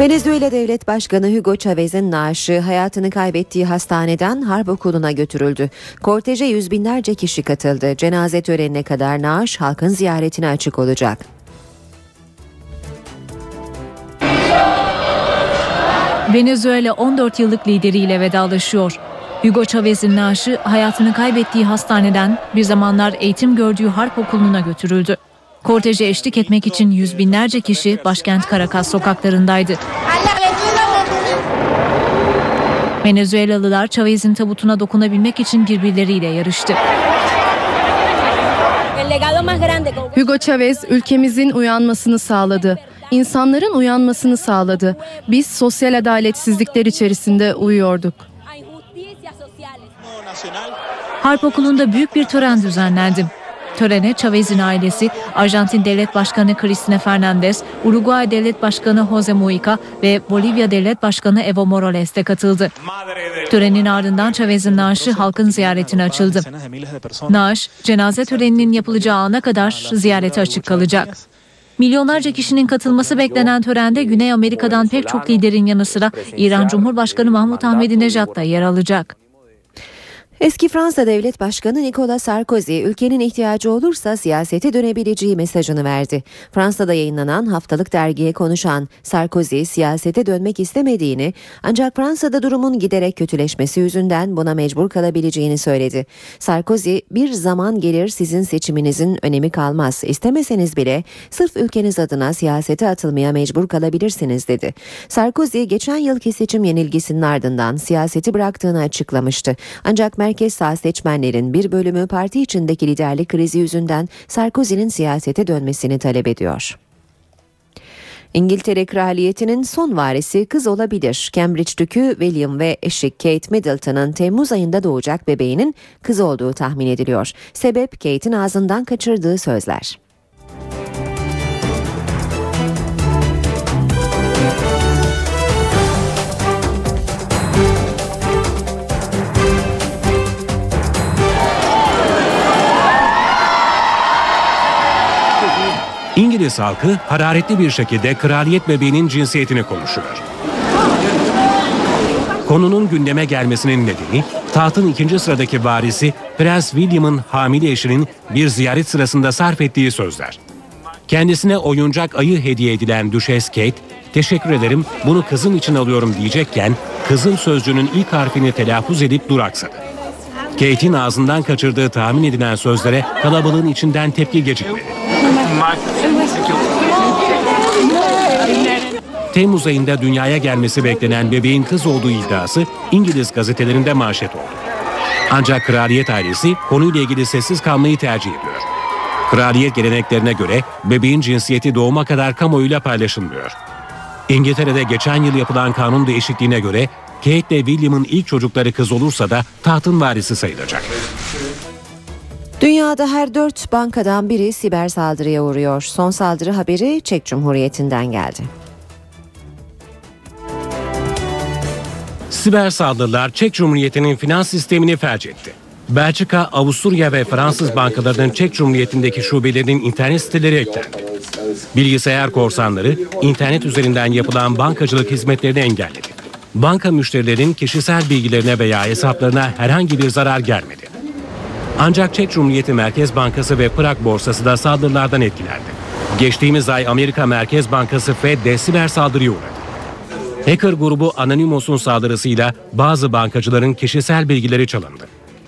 Venezuela Devlet Başkanı Hugo Chavez'in naaşı hayatını kaybettiği hastaneden harp okuluna götürüldü. Korteje yüz binlerce kişi katıldı. Cenaze törenine kadar naaş halkın ziyaretine açık olacak. Venezuela 14 yıllık lideriyle vedalaşıyor. Hugo Chavez'in naaşı hayatını kaybettiği hastaneden bir zamanlar eğitim gördüğü harp okuluna götürüldü. Korteje eşlik etmek için yüz binlerce kişi başkent Caracas sokaklarındaydı. Venezuelalılar Chavez'in tabutuna dokunabilmek için birbirleriyle yarıştı. Hugo Chavez ülkemizin uyanmasını sağladı. İnsanların uyanmasını sağladı. Biz sosyal adaletsizlikler içerisinde uyuyorduk. Harp okulunda büyük bir tören düzenlendi. Törene Chavez'in ailesi, Arjantin Devlet Başkanı Cristina Fernandez, Uruguay Devlet Başkanı Jose Mujica ve Bolivya Devlet Başkanı Evo Morales de katıldı. Törenin ardından Chavez'in naaşı halkın ziyaretine açıldı. Naaş, cenaze töreninin yapılacağı ana kadar ziyarete açık kalacak. Milyonlarca kişinin katılması beklenen törende Güney Amerika'dan pek çok liderin yanı sıra İran Cumhurbaşkanı Mahmut Ahmadinejad da yer alacak. Eski Fransa Devlet Başkanı Nicolas Sarkozy ülkenin ihtiyacı olursa siyasete dönebileceği mesajını verdi. Fransa'da yayınlanan haftalık dergiye konuşan Sarkozy siyasete dönmek istemediğini ancak Fransa'da durumun giderek kötüleşmesi yüzünden buna mecbur kalabileceğini söyledi. Sarkozy bir zaman gelir sizin seçiminizin önemi kalmaz. İstemeseniz bile sırf ülkeniz adına siyasete atılmaya mecbur kalabilirsiniz dedi. Sarkozy geçen yılki seçim yenilgisinin ardından siyaseti bıraktığını açıklamıştı. Ancak merkez sağ seçmenlerin bir bölümü parti içindeki liderlik krizi yüzünden Sarkozy'nin siyasete dönmesini talep ediyor. İngiltere Kraliyeti'nin son varisi kız olabilir. Cambridge Dükü William ve eşi Kate Middleton'ın Temmuz ayında doğacak bebeğinin kız olduğu tahmin ediliyor. Sebep Kate'in ağzından kaçırdığı sözler. İngiliz halkı hararetli bir şekilde kraliyet bebeğinin cinsiyetini konuşuyor. Konunun gündeme gelmesinin nedeni tahtın ikinci sıradaki varisi Prens William'ın hamile eşinin bir ziyaret sırasında sarf ettiği sözler. Kendisine oyuncak ayı hediye edilen Düşes Kate, teşekkür ederim bunu kızım için alıyorum diyecekken kızın sözcüğünün ilk harfini telaffuz edip duraksadı. Kate'in ağzından kaçırdığı tahmin edilen sözlere kalabalığın içinden tepki gecikmedi. Temmuz ayında dünyaya gelmesi beklenen bebeğin kız olduğu iddiası İngiliz gazetelerinde manşet oldu. Ancak kraliyet ailesi konuyla ilgili sessiz kalmayı tercih ediyor. Kraliyet geleneklerine göre bebeğin cinsiyeti doğuma kadar kamuoyuyla paylaşılmıyor. İngiltere'de geçen yıl yapılan kanun değişikliğine göre Kate ile William'ın ilk çocukları kız olursa da tahtın varisi sayılacak. Dünyada her dört bankadan biri siber saldırıya uğruyor. Son saldırı haberi Çek Cumhuriyeti'nden geldi. Siber saldırılar Çek Cumhuriyeti'nin finans sistemini felç etti. Belçika, Avusturya ve Fransız bankalarının Çek Cumhuriyeti'ndeki şubelerinin internet siteleri eklendi. Bilgisayar korsanları internet üzerinden yapılan bankacılık hizmetlerini engelledi. Banka müşterilerin kişisel bilgilerine veya hesaplarına herhangi bir zarar gelmedi. Ancak Çek Cumhuriyeti Merkez Bankası ve Prag borsası da saldırılardan etkilendi. Geçtiğimiz ay Amerika Merkez Bankası Fed de siber saldırıya uğradı. Hacker grubu Anonymous'un saldırısıyla bazı bankacıların kişisel bilgileri çalındı.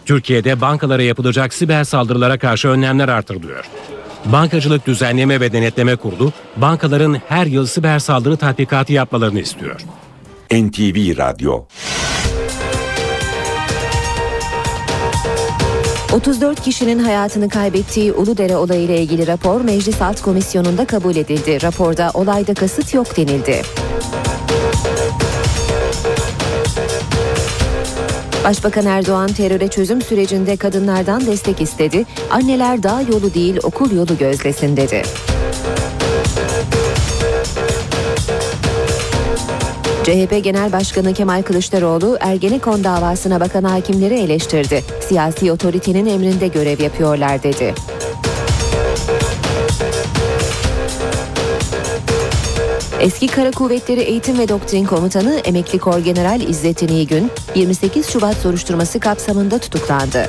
Türkiye'de bankalara yapılacak siber saldırılara karşı önlemler artırılıyor. Bankacılık Düzenleme ve Denetleme Kurulu bankaların her yıl siber saldırı tatbikatı yapmalarını istiyor. NTV Radyo 34 kişinin hayatını kaybettiği Uludere olayıyla ilgili rapor Meclis Alt Komisyonu'nda kabul edildi. Raporda olayda kasıt yok denildi. Başbakan Erdoğan teröre çözüm sürecinde kadınlardan destek istedi. Anneler dağ yolu değil okul yolu gözlesin dedi. CHP Genel Başkanı Kemal Kılıçdaroğlu Ergenekon davasına bakan hakimleri eleştirdi. Siyasi otoritenin emrinde görev yapıyorlar dedi. Eski Kara Kuvvetleri Eğitim ve Doktrin Komutanı Emekli Korgeneral İzzettin İyigün 28 Şubat soruşturması kapsamında tutuklandı.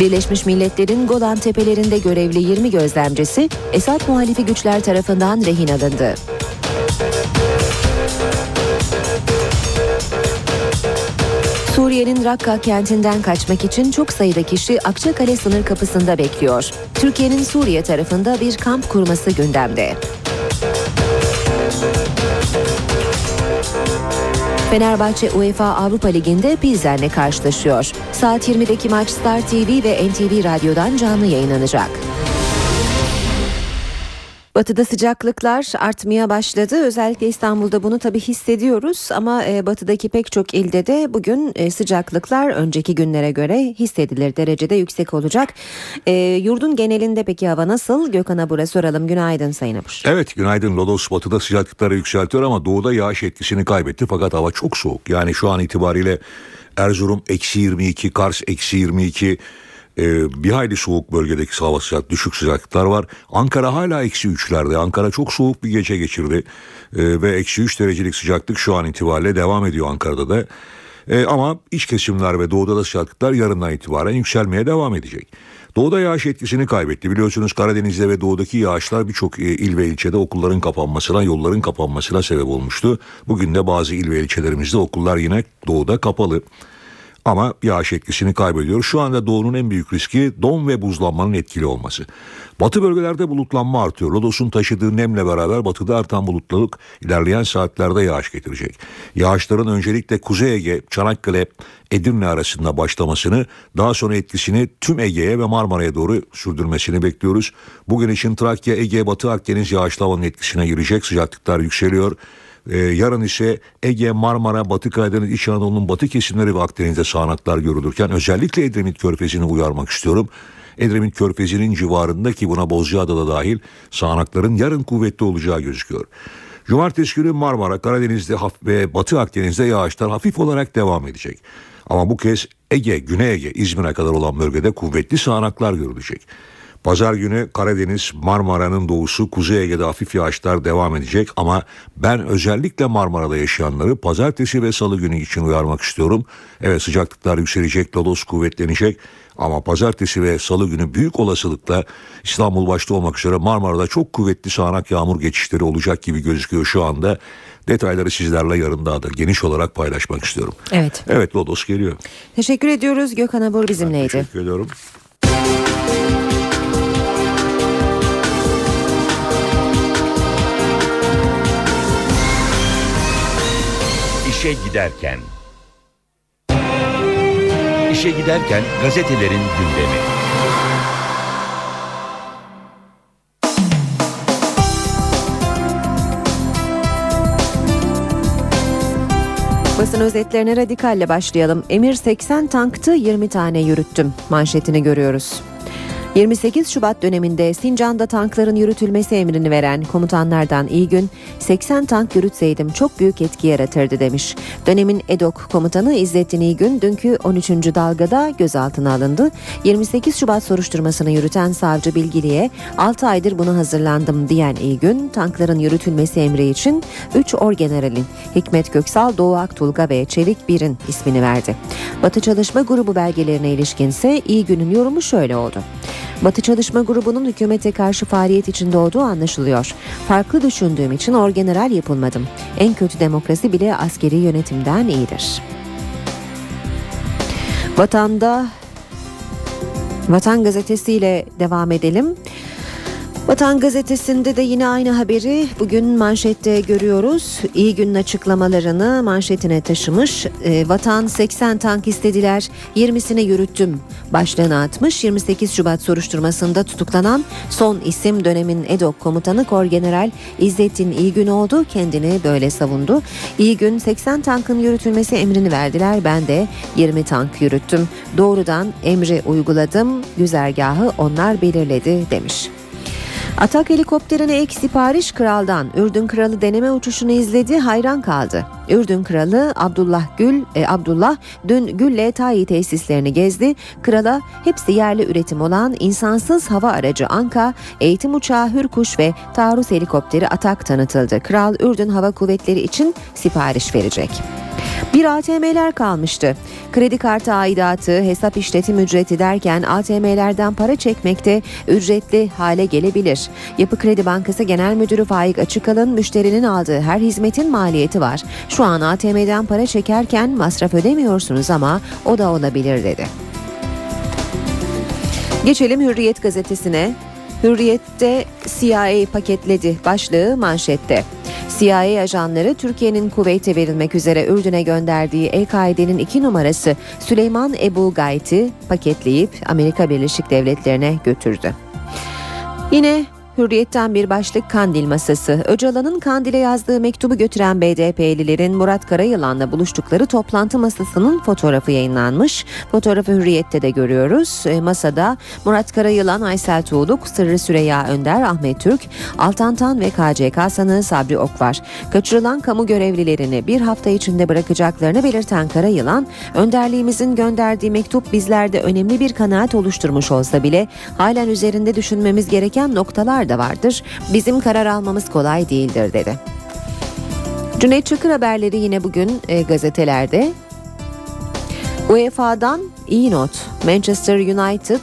Birleşmiş Milletler'in Golan Tepelerinde görevli 20 gözlemcisi Esad muhalifi güçler tarafından rehin alındı. Suriye'nin Rakka kentinden kaçmak için çok sayıda kişi Akçakale sınır kapısında bekliyor. Türkiye'nin Suriye tarafında bir kamp kurması gündemde. Fenerbahçe UEFA Avrupa Ligi'nde Pilsen'le karşılaşıyor. Saat 20'deki maç Star TV ve NTV Radyo'dan canlı yayınlanacak. Batıda sıcaklıklar artmaya başladı. Özellikle İstanbul'da bunu tabii hissediyoruz ama e, batıdaki pek çok ilde de bugün e, sıcaklıklar önceki günlere göre hissedilir derecede yüksek olacak. E, yurdun genelinde peki hava nasıl? Gökhan Abur'a soralım. Günaydın Sayın Abur. Evet günaydın Lodos batıda sıcaklıkları yükseltiyor ama doğuda yağış etkisini kaybetti fakat hava çok soğuk. Yani şu an itibariyle Erzurum eksi 22, Kars eksi 22, ee, bir hayli soğuk bölgedeki hava sıcak, düşük sıcaklıklar var. Ankara hala eksi üçlerde. Ankara çok soğuk bir gece geçirdi. Ee, ve eksi üç derecelik sıcaklık şu an itibariyle devam ediyor Ankara'da da. Ee, ama iç kesimler ve doğuda da sıcaklıklar yarından itibaren yükselmeye devam edecek. Doğuda yağış etkisini kaybetti. Biliyorsunuz Karadeniz'de ve doğudaki yağışlar birçok e, il ve ilçede okulların kapanmasına, yolların kapanmasına sebep olmuştu. Bugün de bazı il ve ilçelerimizde okullar yine doğuda kapalı. Ama yağış etkisini kaybediyor. Şu anda doğunun en büyük riski don ve buzlanmanın etkili olması. Batı bölgelerde bulutlanma artıyor. Lodos'un taşıdığı nemle beraber batıda artan bulutluluk ilerleyen saatlerde yağış getirecek. Yağışların öncelikle Kuzey Ege, Çanakkale, Edirne arasında başlamasını daha sonra etkisini tüm Ege'ye ve Marmara'ya doğru sürdürmesini bekliyoruz. Bugün için Trakya, Ege, Batı Akdeniz yağışlı havanın etkisine girecek. Sıcaklıklar yükseliyor. Ee, yarın ise Ege, Marmara, Batı Karadeniz, İç Anadolu'nun batı kesimleri ve Akdeniz'de sağanaklar görülürken özellikle Edremit Körfezi'ni uyarmak istiyorum. Edremit Körfezi'nin civarında ki buna Bozcaada'da dahil sağanakların yarın kuvvetli olacağı gözüküyor. Cumartesi günü Marmara, Karadeniz'de ve Batı Akdeniz'de yağışlar hafif olarak devam edecek. Ama bu kez Ege, Güney Ege, İzmir'e kadar olan bölgede kuvvetli sağanaklar görülecek. Pazar günü Karadeniz, Marmara'nın doğusu, Kuzey Ege'de hafif yağışlar devam edecek ama ben özellikle Marmara'da yaşayanları pazartesi ve salı günü için uyarmak istiyorum. Evet sıcaklıklar yükselecek, lodos kuvvetlenecek ama pazartesi ve salı günü büyük olasılıkla İstanbul başta olmak üzere Marmara'da çok kuvvetli sağanak yağmur geçişleri olacak gibi gözüküyor şu anda. Detayları sizlerle yarın daha da geniş olarak paylaşmak istiyorum. Evet. Evet Lodos geliyor. Teşekkür ediyoruz. Gökhan Abur bizimleydi. Teşekkür ediyorum. İşe giderken. İşe giderken gazetelerin gündemi. Basın özetlerine radikalle başlayalım. Emir 80 tanktı 20 tane yürüttüm manşetini görüyoruz. 28 Şubat döneminde Sincan'da tankların yürütülmesi emrini veren komutanlardan iyi gün 80 tank yürütseydim çok büyük etki yaratırdı demiş. Dönemin EDOK komutanı İzzettin İyigün dünkü 13. dalgada gözaltına alındı. 28 Şubat soruşturmasını yürüten savcı Bilgili'ye 6 aydır bunu hazırlandım diyen İyigün tankların yürütülmesi emri için 3 orgeneralin Hikmet Köksal, Doğu Aktulga ve Çevik Bir'in ismini verdi. Batı Çalışma Grubu belgelerine ilişkinse İyigün'ün yorumu şöyle oldu. Batı Çalışma Grubu'nun hükümete karşı faaliyet içinde olduğu anlaşılıyor. Farklı düşündüğüm için orgeneral yapılmadım. En kötü demokrasi bile askeri yönetimden iyidir. Vatanda Vatan gazetesiyle devam edelim. Vatan gazetesinde de yine aynı haberi bugün manşette görüyoruz. İyi günün açıklamalarını manşetine taşımış. E, Vatan 80 tank istediler 20'sine yürüttüm başlığını atmış. 28 Şubat soruşturmasında tutuklanan son isim dönemin EDOK komutanı Korgeneral İzzettin İyigün oldu. Kendini böyle savundu. İyigün 80 tankın yürütülmesi emrini verdiler. Ben de 20 tank yürüttüm. Doğrudan emri uyguladım. Güzergahı onlar belirledi demiş. Atak helikopterine ek sipariş kraldan. Ürdün kralı deneme uçuşunu izledi, hayran kaldı. Ürdün kralı Abdullah Gül, e, Abdullah dün Gül'le Tayi tesislerini gezdi. Krala hepsi yerli üretim olan insansız hava aracı Anka, eğitim uçağı Hürkuş ve taarruz helikopteri Atak tanıtıldı. Kral Ürdün Hava Kuvvetleri için sipariş verecek. Bir ATM'ler kalmıştı. Kredi kartı aidatı, hesap işletim ücreti derken ATM'lerden para çekmekte ücretli hale gelebilir. Yapı Kredi Bankası Genel Müdürü Faik Açıkalın müşterinin aldığı her hizmetin maliyeti var. Şu an ATM'den para çekerken masraf ödemiyorsunuz ama o da olabilir dedi. Geçelim Hürriyet gazetesine. Hürriyet'te CIA paketledi başlığı manşette. CIA ajanları Türkiye'nin Kuveyt'e verilmek üzere Ürdün'e gönderdiği El-Kaide'nin iki numarası Süleyman Ebu Gayt'i paketleyip Amerika Birleşik Devletleri'ne götürdü. Yine Hürriyetten bir başlık Kandil masası. Öcalan'ın Kandil'e yazdığı mektubu götüren BDP'lilerin Murat Karayılan'la buluştukları toplantı masasının fotoğrafı yayınlanmış. Fotoğrafı Hürriyet'te de görüyoruz. E, masada Murat Karayılan, Aysel Tuğluk, Sırrı Süreyya Önder, Ahmet Türk, Altantan ve KCK sanığı Sabri Ok var. Kaçırılan kamu görevlilerini bir hafta içinde bırakacaklarını belirten Karayılan, önderliğimizin gönderdiği mektup bizlerde önemli bir kanaat oluşturmuş olsa bile halen üzerinde düşünmemiz gereken noktalar da vardır. Bizim karar almamız kolay değildir dedi. Cüneyt Çakır haberleri yine bugün e, gazetelerde. UEFA'dan iyi not. Manchester United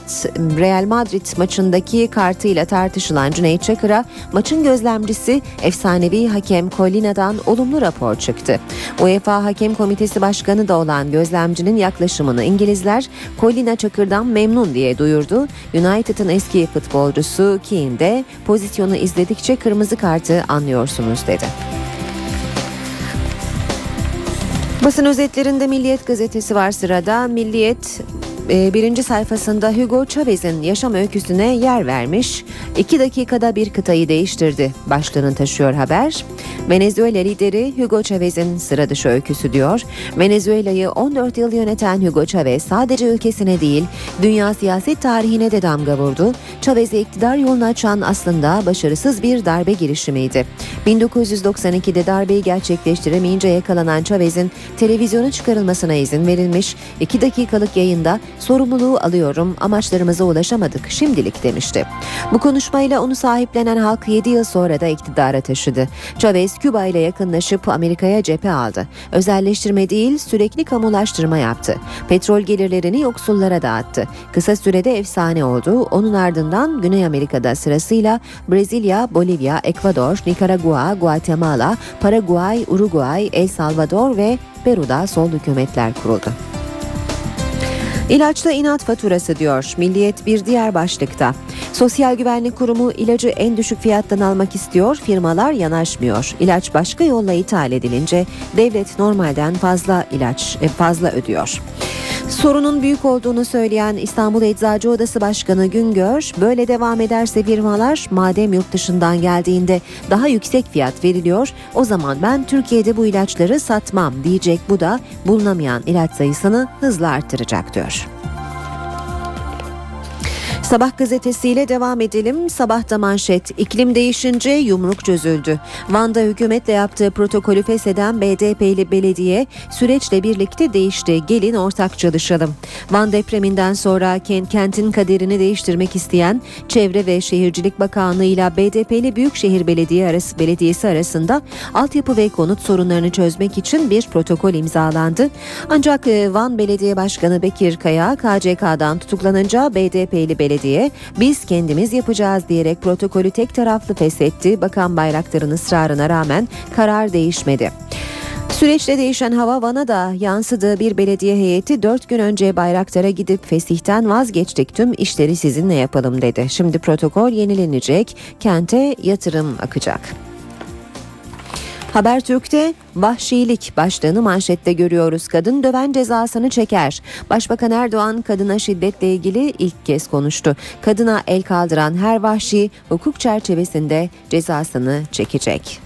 Real Madrid maçındaki kartıyla tartışılan Cüneyt Çakır'a maçın gözlemcisi efsanevi hakem Colina'dan olumlu rapor çıktı. UEFA Hakem Komitesi Başkanı da olan gözlemcinin yaklaşımını İngilizler Colina Çakır'dan memnun diye duyurdu. United'ın eski futbolcusu Keane de pozisyonu izledikçe kırmızı kartı anlıyorsunuz dedi. Basın özetlerinde Milliyet gazetesi var sırada. Milliyet e, birinci sayfasında Hugo Chavez'in yaşam öyküsüne yer vermiş. İki dakikada bir kıtayı değiştirdi. Başlığını taşıyor haber. Venezuela lideri Hugo Chavez'in sıra dışı öyküsü diyor. Venezuela'yı 14 yıl yöneten Hugo Chavez sadece ülkesine değil dünya siyaset tarihine de damga vurdu. Chavez'e iktidar yolunu açan aslında başarısız bir darbe girişimiydi. 1992'de darbeyi gerçekleştiremeyince yakalanan Chavez'in televizyona çıkarılmasına izin verilmiş. 2 dakikalık yayında sorumluluğu alıyorum amaçlarımıza ulaşamadık şimdilik demişti. Bu konuşmayla onu sahiplenen halk 7 yıl sonra da iktidara taşıdı. Chavez Küba ile yakınlaşıp Amerika'ya cephe aldı. Özelleştirme değil sürekli kamulaştırma yaptı. Petrol gelirlerini yoksullara dağıttı. Kısa sürede efsane oldu. Onun ardından Güney Amerika'da sırasıyla Brezilya, Bolivya, Ekvador, Nikaragua, Guatemala, Paraguay, Uruguay, El Salvador ve Peru'da sol hükümetler kuruldu. İlaçta inat faturası diyor Milliyet bir diğer başlıkta. Sosyal Güvenlik Kurumu ilacı en düşük fiyattan almak istiyor, firmalar yanaşmıyor. İlaç başka yolla ithal edilince devlet normalden fazla ilaç e, fazla ödüyor. Sorunun büyük olduğunu söyleyen İstanbul Eczacı Odası Başkanı Güngör, böyle devam ederse firmalar madem yurt dışından geldiğinde daha yüksek fiyat veriliyor, o zaman ben Türkiye'de bu ilaçları satmam diyecek bu da bulunamayan ilaç sayısını hızla artıracak diyor. Sabah gazetesiyle devam edelim. Sabahta manşet. İklim değişince yumruk çözüldü. Van'da hükümetle yaptığı protokolü fesheden BDP'li belediye süreçle birlikte değişti. Gelin ortak çalışalım. Van depreminden sonra kentin kaderini değiştirmek isteyen Çevre ve Şehircilik Bakanlığı ile BDP'li Büyükşehir Belediye arası, Belediyesi arasında altyapı ve konut sorunlarını çözmek için bir protokol imzalandı. Ancak e, Van Belediye Başkanı Bekir Kaya KCK'dan tutuklanınca BDP'li belediye belediye biz kendimiz yapacağız diyerek protokolü tek taraflı feshetti. Bakan Bayraktar'ın ısrarına rağmen karar değişmedi. Süreçte değişen hava Van'a da yansıdığı bir belediye heyeti 4 gün önce Bayraktar'a gidip fesihten vazgeçtik tüm işleri sizinle yapalım dedi. Şimdi protokol yenilenecek, kente yatırım akacak. Habertürk'te vahşilik başlığını manşette görüyoruz. Kadın döven cezasını çeker. Başbakan Erdoğan kadına şiddetle ilgili ilk kez konuştu. Kadına el kaldıran her vahşi hukuk çerçevesinde cezasını çekecek.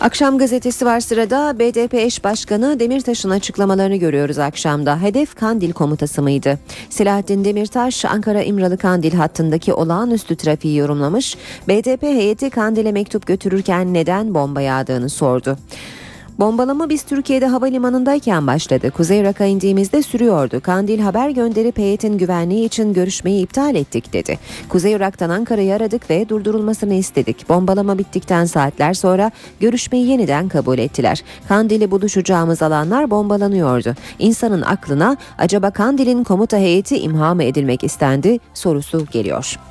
Akşam gazetesi var sırada BDP eş başkanı Demirtaş'ın açıklamalarını görüyoruz akşamda. Hedef Kandil komutası mıydı? Selahattin Demirtaş Ankara İmralı Kandil hattındaki olağanüstü trafiği yorumlamış. BDP heyeti Kandil'e mektup götürürken neden bomba yağdığını sordu. Bombalama biz Türkiye'de havalimanındayken başladı. Kuzey Irak'a indiğimizde sürüyordu. Kandil haber gönderip heyetin güvenliği için görüşmeyi iptal ettik dedi. Kuzey Irak'tan Ankara'yı aradık ve durdurulmasını istedik. Bombalama bittikten saatler sonra görüşmeyi yeniden kabul ettiler. Kandil'i buluşacağımız alanlar bombalanıyordu. İnsanın aklına acaba Kandil'in komuta heyeti imha mı edilmek istendi sorusu geliyor.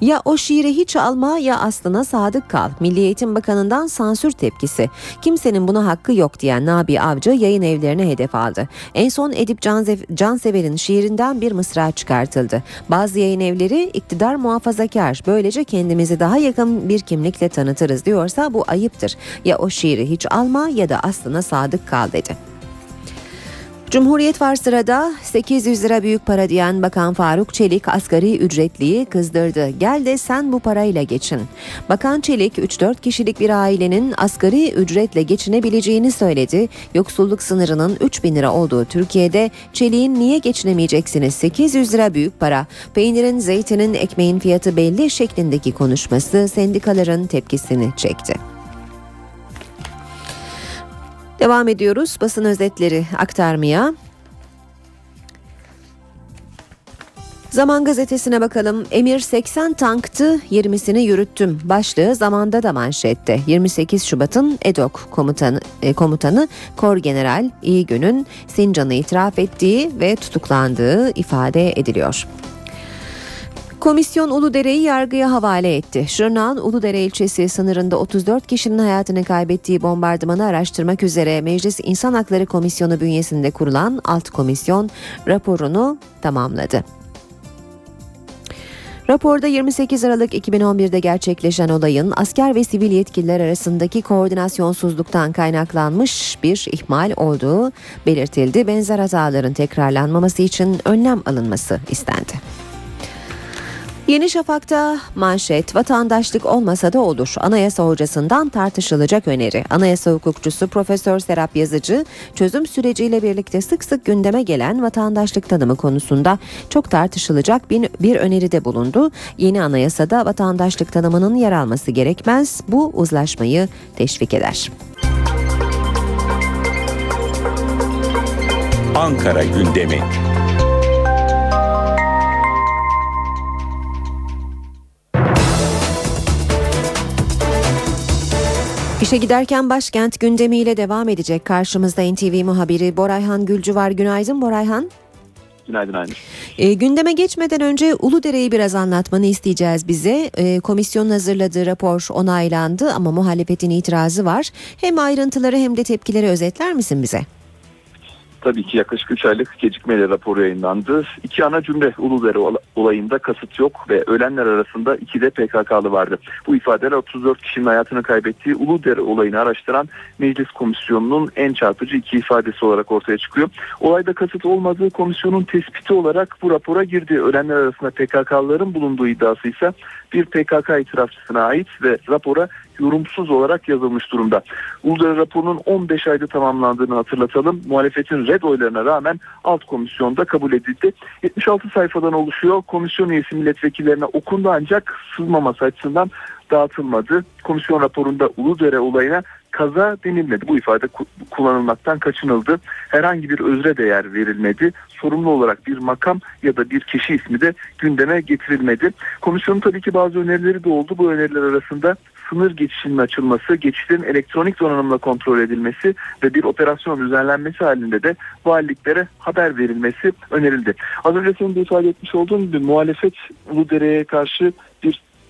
Ya o şiiri hiç alma ya aslına sadık kal. Milli Eğitim Bakanı'ndan sansür tepkisi. Kimsenin buna hakkı yok diyen Nabi Avcı yayın evlerine hedef aldı. En son Edip Cansev- Cansever'in şiirinden bir mısra çıkartıldı. Bazı yayın evleri iktidar muhafazakar. Böylece kendimizi daha yakın bir kimlikle tanıtırız diyorsa bu ayıptır. Ya o şiiri hiç alma ya da aslına sadık kal dedi. Cumhuriyet var sırada 800 lira büyük para diyen Bakan Faruk Çelik asgari ücretliyi kızdırdı. Gel de sen bu parayla geçin. Bakan Çelik 3-4 kişilik bir ailenin asgari ücretle geçinebileceğini söyledi. Yoksulluk sınırının 3000 lira olduğu Türkiye'de Çelik'in niye geçinemeyeceksiniz 800 lira büyük para. Peynirin, zeytinin, ekmeğin fiyatı belli şeklindeki konuşması sendikaların tepkisini çekti. Devam ediyoruz basın özetleri aktarmaya. Zaman gazetesine bakalım. Emir 80 tanktı 20'sini yürüttüm. Başlığı zamanda da manşette. 28 Şubat'ın EDOK komutanı, e, komutanı Kor General İyigün'ün Sincan'ı itiraf ettiği ve tutuklandığı ifade ediliyor. Komisyon Uludere'yi yargıya havale etti. Şırnak'ın Uludere ilçesi sınırında 34 kişinin hayatını kaybettiği bombardımanı araştırmak üzere Meclis İnsan Hakları Komisyonu bünyesinde kurulan alt komisyon raporunu tamamladı. Raporda 28 Aralık 2011'de gerçekleşen olayın asker ve sivil yetkililer arasındaki koordinasyonsuzluktan kaynaklanmış bir ihmal olduğu belirtildi. Benzer hataların tekrarlanmaması için önlem alınması istendi. Yeni Şafak'ta manşet vatandaşlık olmasa da olur. Anayasa hocasından tartışılacak öneri. Anayasa hukukçusu Profesör Serap Yazıcı çözüm süreciyle birlikte sık sık gündeme gelen vatandaşlık tanımı konusunda çok tartışılacak bir, bir öneride bulundu. Yeni anayasada vatandaşlık tanımının yer alması gerekmez. Bu uzlaşmayı teşvik eder. Ankara gündemi. İşe giderken başkent gündemiyle devam edecek. Karşımızda NTV muhabiri Borayhan Gülcü var. Günaydın Borayhan. Günaydın Aynur. E, gündeme geçmeden önce Uludere'yi biraz anlatmanı isteyeceğiz bize. E, komisyonun hazırladığı rapor onaylandı ama muhalefetin itirazı var. Hem ayrıntıları hem de tepkileri özetler misin bize? Tabii ki yaklaşık 3 aylık gecikmeyle rapor yayınlandı. İki ana cümle Uludere olayında kasıt yok ve ölenler arasında iki de PKK'lı vardı. Bu ifadeler 34 kişinin hayatını kaybettiği Uludere olayını araştıran Meclis Komisyonu'nun en çarpıcı iki ifadesi olarak ortaya çıkıyor. Olayda kasıt olmadığı komisyonun tespiti olarak bu rapora girdi. Ölenler arasında PKK'lıların bulunduğu iddiası ise bir PKK itirafçısına ait ve rapora yorumsuz olarak yazılmış durumda. Uludere raporunun 15 ayda tamamlandığını hatırlatalım. Muhalefetin red oylarına rağmen alt komisyonda kabul edildi. 76 sayfadan oluşuyor. Komisyon üyesi milletvekillerine okundu ancak sızmaması açısından dağıtılmadı. Komisyon raporunda Uludere olayına kaza denilmedi. Bu ifade kullanılmaktan kaçınıldı. Herhangi bir özre değer verilmedi. Sorumlu olarak bir makam ya da bir kişi ismi de gündeme getirilmedi. Komisyonun tabii ki bazı önerileri de oldu. Bu öneriler arasında sınır geçişinin açılması, geçişlerin elektronik donanımla kontrol edilmesi ve bir operasyon düzenlenmesi halinde de valiliklere haber verilmesi önerildi. Az önce senin de ifade etmiş olduğun gibi muhalefet Uludere'ye karşı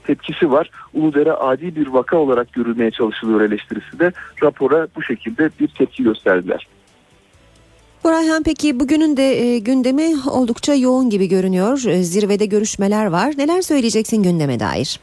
tepkisi var. Uludere adi bir vaka olarak görülmeye çalışılıyor eleştirisi de rapora bu şekilde bir tepki gösterdiler. Burayhan peki bugünün de e, gündemi oldukça yoğun gibi görünüyor. E, zirvede görüşmeler var. Neler söyleyeceksin gündeme dair?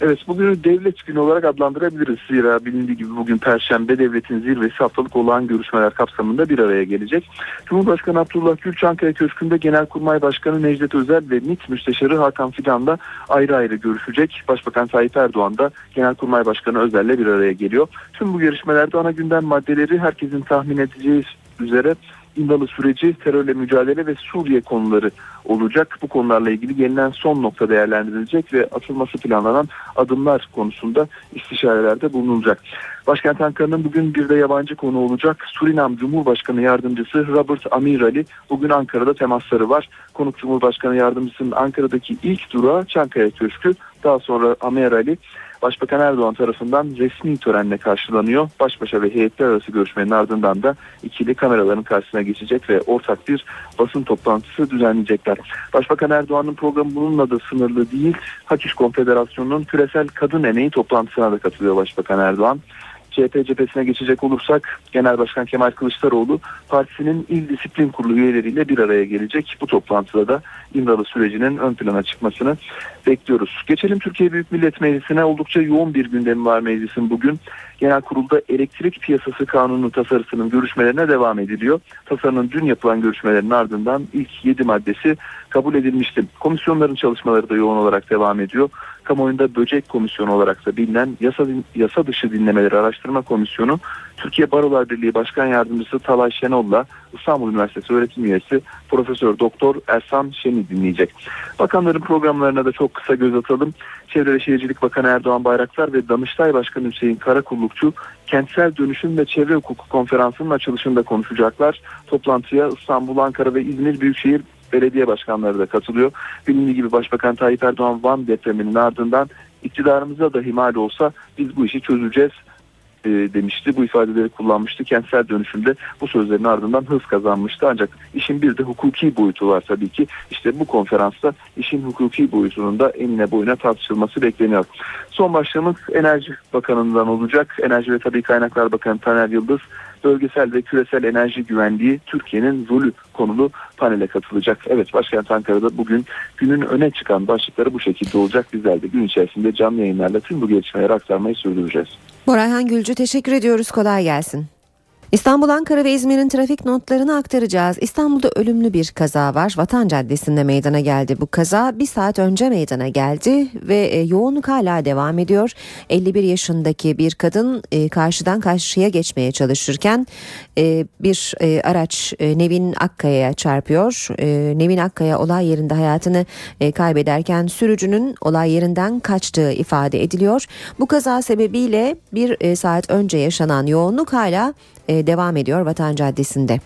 Evet bugünü devlet günü olarak adlandırabiliriz. Zira bilindiği gibi bugün Perşembe devletin zirvesi haftalık olağan görüşmeler kapsamında bir araya gelecek. Cumhurbaşkanı Abdullah Gül Çankaya Köşkü'nde Genelkurmay Başkanı Necdet Özel ve MİT Müsteşarı Hakan Fidan'la ayrı ayrı görüşecek. Başbakan Tayyip Erdoğan da Genelkurmay Başkanı Özel'le bir araya geliyor. Tüm bu görüşmelerde ana gündem maddeleri herkesin tahmin edeceği üzere İmralı süreci, terörle mücadele ve Suriye konuları olacak. Bu konularla ilgili gelinen son nokta değerlendirilecek ve atılması planlanan adımlar konusunda istişarelerde bulunulacak. Başkent Ankara'nın bugün bir de yabancı konu olacak. Surinam Cumhurbaşkanı Yardımcısı Robert Amirali bugün Ankara'da temasları var. Konuk Cumhurbaşkanı Yardımcısının Ankara'daki ilk durağı Çankaya Köşkü. Daha sonra Amirali Başbakan Erdoğan tarafından resmi törenle karşılanıyor. Baş başa ve heyetler arası görüşmenin ardından da ikili kameraların karşısına geçecek ve ortak bir basın toplantısı düzenleyecekler. Başbakan Erdoğan'ın programı bununla da sınırlı değil. Hakiş Konfederasyonu'nun küresel kadın emeği toplantısına da katılıyor Başbakan Erdoğan. CHP cephesine geçecek olursak Genel Başkan Kemal Kılıçdaroğlu partisinin il disiplin kurulu üyeleriyle bir araya gelecek. Bu toplantıda da İmralı sürecinin ön plana çıkmasını bekliyoruz. Geçelim Türkiye Büyük Millet Meclisi'ne oldukça yoğun bir gündemi var meclisin bugün. Genel kurulda elektrik piyasası kanunu tasarısının görüşmelerine devam ediliyor. Tasarının dün yapılan görüşmelerin ardından ilk 7 maddesi kabul edilmişti. Komisyonların çalışmaları da yoğun olarak devam ediyor. Kamuoyunda böcek komisyonu olarak da bilinen yasa, yasa dışı dinlemeleri araştırma komisyonu Türkiye Barolar Birliği Başkan Yardımcısı Talay Şenol'la İstanbul Üniversitesi öğretim üyesi Profesör Doktor Ersan Şen'i dinleyecek. Bakanların programlarına da çok kısa göz atalım. Çevre ve Şehircilik Bakanı Erdoğan Bayraktar ve Danıştay Başkanı Hüseyin Karakullukçu kentsel dönüşüm ve çevre hukuku konferansının açılışında konuşacaklar. Toplantıya İstanbul, Ankara ve İzmir Büyükşehir belediye başkanları da katılıyor. Bilindiği gibi Başbakan Tayyip Erdoğan Van depreminin ardından iktidarımıza da himal olsa biz bu işi çözeceğiz e, demişti. Bu ifadeleri kullanmıştı. Kentsel dönüşümde bu sözlerin ardından hız kazanmıştı. Ancak işin bir de hukuki boyutu var tabii ki. İşte bu konferansta işin hukuki boyutunun da enine boyuna tartışılması bekleniyor. Son başlığımız Enerji Bakanı'ndan olacak. Enerji ve Tabii Kaynaklar Bakanı Taner Yıldız bölgesel ve küresel enerji güvenliği Türkiye'nin rolü konulu panele katılacak. Evet başkent Ankara'da bugün günün öne çıkan başlıkları bu şekilde olacak. Bizler de gün içerisinde canlı yayınlarla tüm bu gelişmeleri aktarmayı sürdüreceğiz. Borayhan Gülcü teşekkür ediyoruz. Kolay gelsin. İstanbul, Ankara ve İzmir'in trafik notlarını aktaracağız. İstanbul'da ölümlü bir kaza var. Vatan Caddesi'nde meydana geldi bu kaza. Bir saat önce meydana geldi ve e, yoğunluk hala devam ediyor. 51 yaşındaki bir kadın e, karşıdan karşıya geçmeye çalışırken e, bir araç Nevin Akkaya'ya çarpıyor. Nevin Akkaya olay yerinde hayatını kaybederken sürücünün olay yerinden kaçtığı ifade ediliyor. Bu kaza sebebiyle bir saat önce yaşanan yoğunluk hala devam ediyor Vatan Caddesi'nde.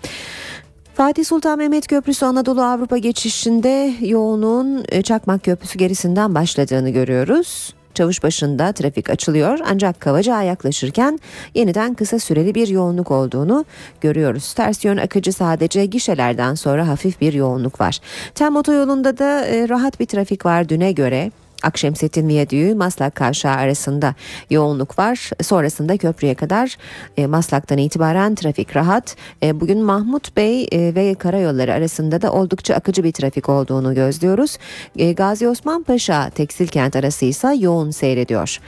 Fatih Sultan Mehmet Köprüsü Anadolu Avrupa geçişinde yoğunluğun e, Çakmak Köprüsü gerisinden başladığını görüyoruz. Çavuş başında trafik açılıyor ancak Kavacığa yaklaşırken yeniden kısa süreli bir yoğunluk olduğunu görüyoruz. Ters yön akıcı sadece gişelerden sonra hafif bir yoğunluk var. Tem otoyolunda da e, rahat bir trafik var düne göre. Akşemsettin Viyadüğü Maslak Kavşağı arasında yoğunluk var. Sonrasında köprüye kadar e, Maslak'tan itibaren trafik rahat. E, bugün Mahmut Bey e, ve karayolları arasında da oldukça akıcı bir trafik olduğunu gözlüyoruz. E, Gazi Osman Paşa Tekstil Kent arası ise yoğun seyrediyor.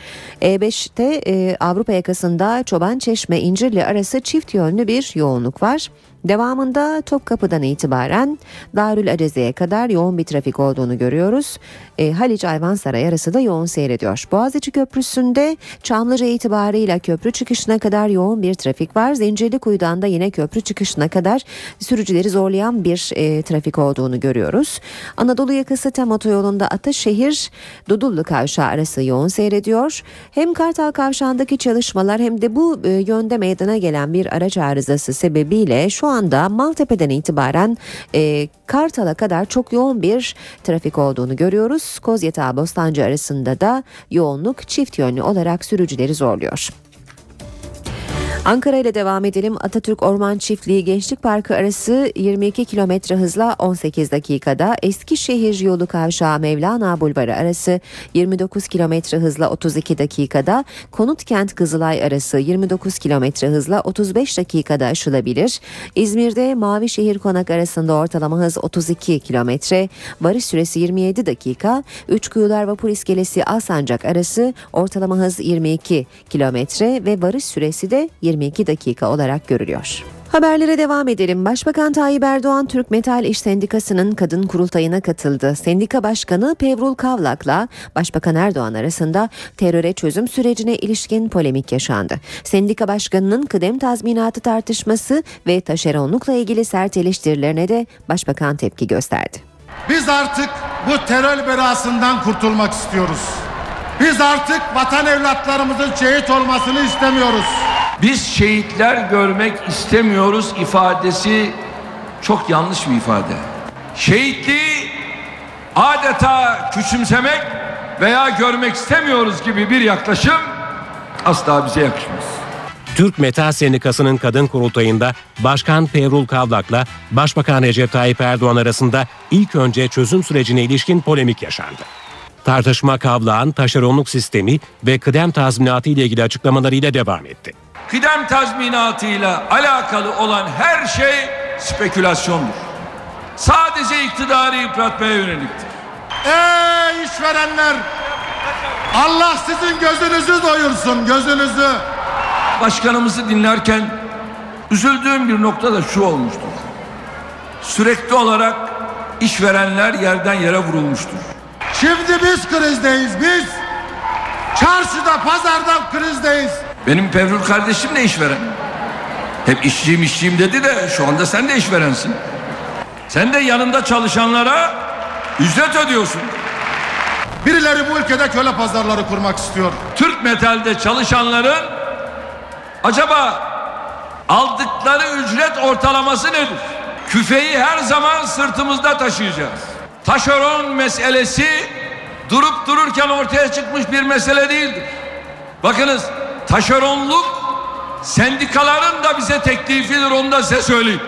E5'te e, Avrupa yakasında Çoban Çeşme İncirli arası çift yönlü bir yoğunluk var. Devamında Topkapı'dan itibaren Darül Aceze'ye kadar yoğun bir trafik olduğunu görüyoruz. E, Haliç Ayvansaray arası da yoğun seyrediyor. Boğaziçi Köprüsü'nde Çamlıca itibarıyla köprü çıkışına kadar yoğun bir trafik var. Zincirlikuyu'dan da yine köprü çıkışına kadar sürücüleri zorlayan bir e, trafik olduğunu görüyoruz. Anadolu yakası tem otoyolunda Ataşehir Dudullu Kavşağı arası yoğun seyrediyor. Hem Kartal Kavşağı'ndaki çalışmalar hem de bu e, yönde meydana gelen bir araç arızası sebebiyle şu anda Maltepe'den itibaren e, Kartal'a kadar çok yoğun bir trafik olduğunu görüyoruz. Kozyatağı Bostancı arasında da yoğunluk çift yönlü olarak sürücüleri zorluyor. Ankara ile devam edelim. Atatürk Orman Çiftliği Gençlik Parkı arası 22 kilometre hızla 18 dakikada. Eskişehir yolu kavşağı Mevlana Bulvarı arası 29 kilometre hızla 32 dakikada. Konut Kent Kızılay arası 29 kilometre hızla 35 dakikada aşılabilir. İzmir'de Mavişehir Konak arasında ortalama hız 32 kilometre. Varış süresi 27 dakika. Üçkuyular Vapur İskelesi Alsancak arası ortalama hız 22 kilometre ve varış süresi de 22 dakika olarak görülüyor. Haberlere devam edelim. Başbakan Tayyip Erdoğan Türk Metal İş Sendikası'nın kadın kurultayına katıldı. Sendika Başkanı Pevrul Kavlak'la Başbakan Erdoğan arasında teröre çözüm sürecine ilişkin polemik yaşandı. Sendika Başkanı'nın kıdem tazminatı tartışması ve taşeronlukla ilgili sert eleştirilerine de Başbakan tepki gösterdi. Biz artık bu terör belasından kurtulmak istiyoruz. Biz artık vatan evlatlarımızın şehit olmasını istemiyoruz. Biz şehitler görmek istemiyoruz ifadesi çok yanlış bir ifade. Şehitliği adeta küçümsemek veya görmek istemiyoruz gibi bir yaklaşım asla bize yakışmaz. Türk Metal Sendikası'nın kadın kurultayında Başkan Pevrul Kavlak'la Başbakan Recep Tayyip Erdoğan arasında ilk önce çözüm sürecine ilişkin polemik yaşandı. Tartışma Kavlak'ın taşeronluk sistemi ve kıdem tazminatı ile ilgili açıklamalarıyla devam etti. Kıdem tazminatıyla alakalı olan her şey spekülasyondur. Sadece iktidarı yıpratmaya yöneliktir. Ey işverenler! Allah sizin gözünüzü doyursun, gözünüzü. Başkanımızı dinlerken üzüldüğüm bir nokta da şu olmuştur. Sürekli olarak işverenler yerden yere vurulmuştur. Şimdi biz krizdeyiz, biz. Çarşıda, pazarda krizdeyiz. Benim Pevrul kardeşim de işveren. Hep işçiyim işçiyim dedi de şu anda sen de işverensin. Sen de yanında çalışanlara ücret ödüyorsun. Birileri bu ülkede köle pazarları kurmak istiyor. Türk Metal'de çalışanların acaba aldıkları ücret ortalaması nedir? Küfeyi her zaman sırtımızda taşıyacağız. Taşeron meselesi durup dururken ortaya çıkmış bir mesele değildir. Bakınız taşeronluk sendikaların da bize teklifidir onu da size söyleyeyim.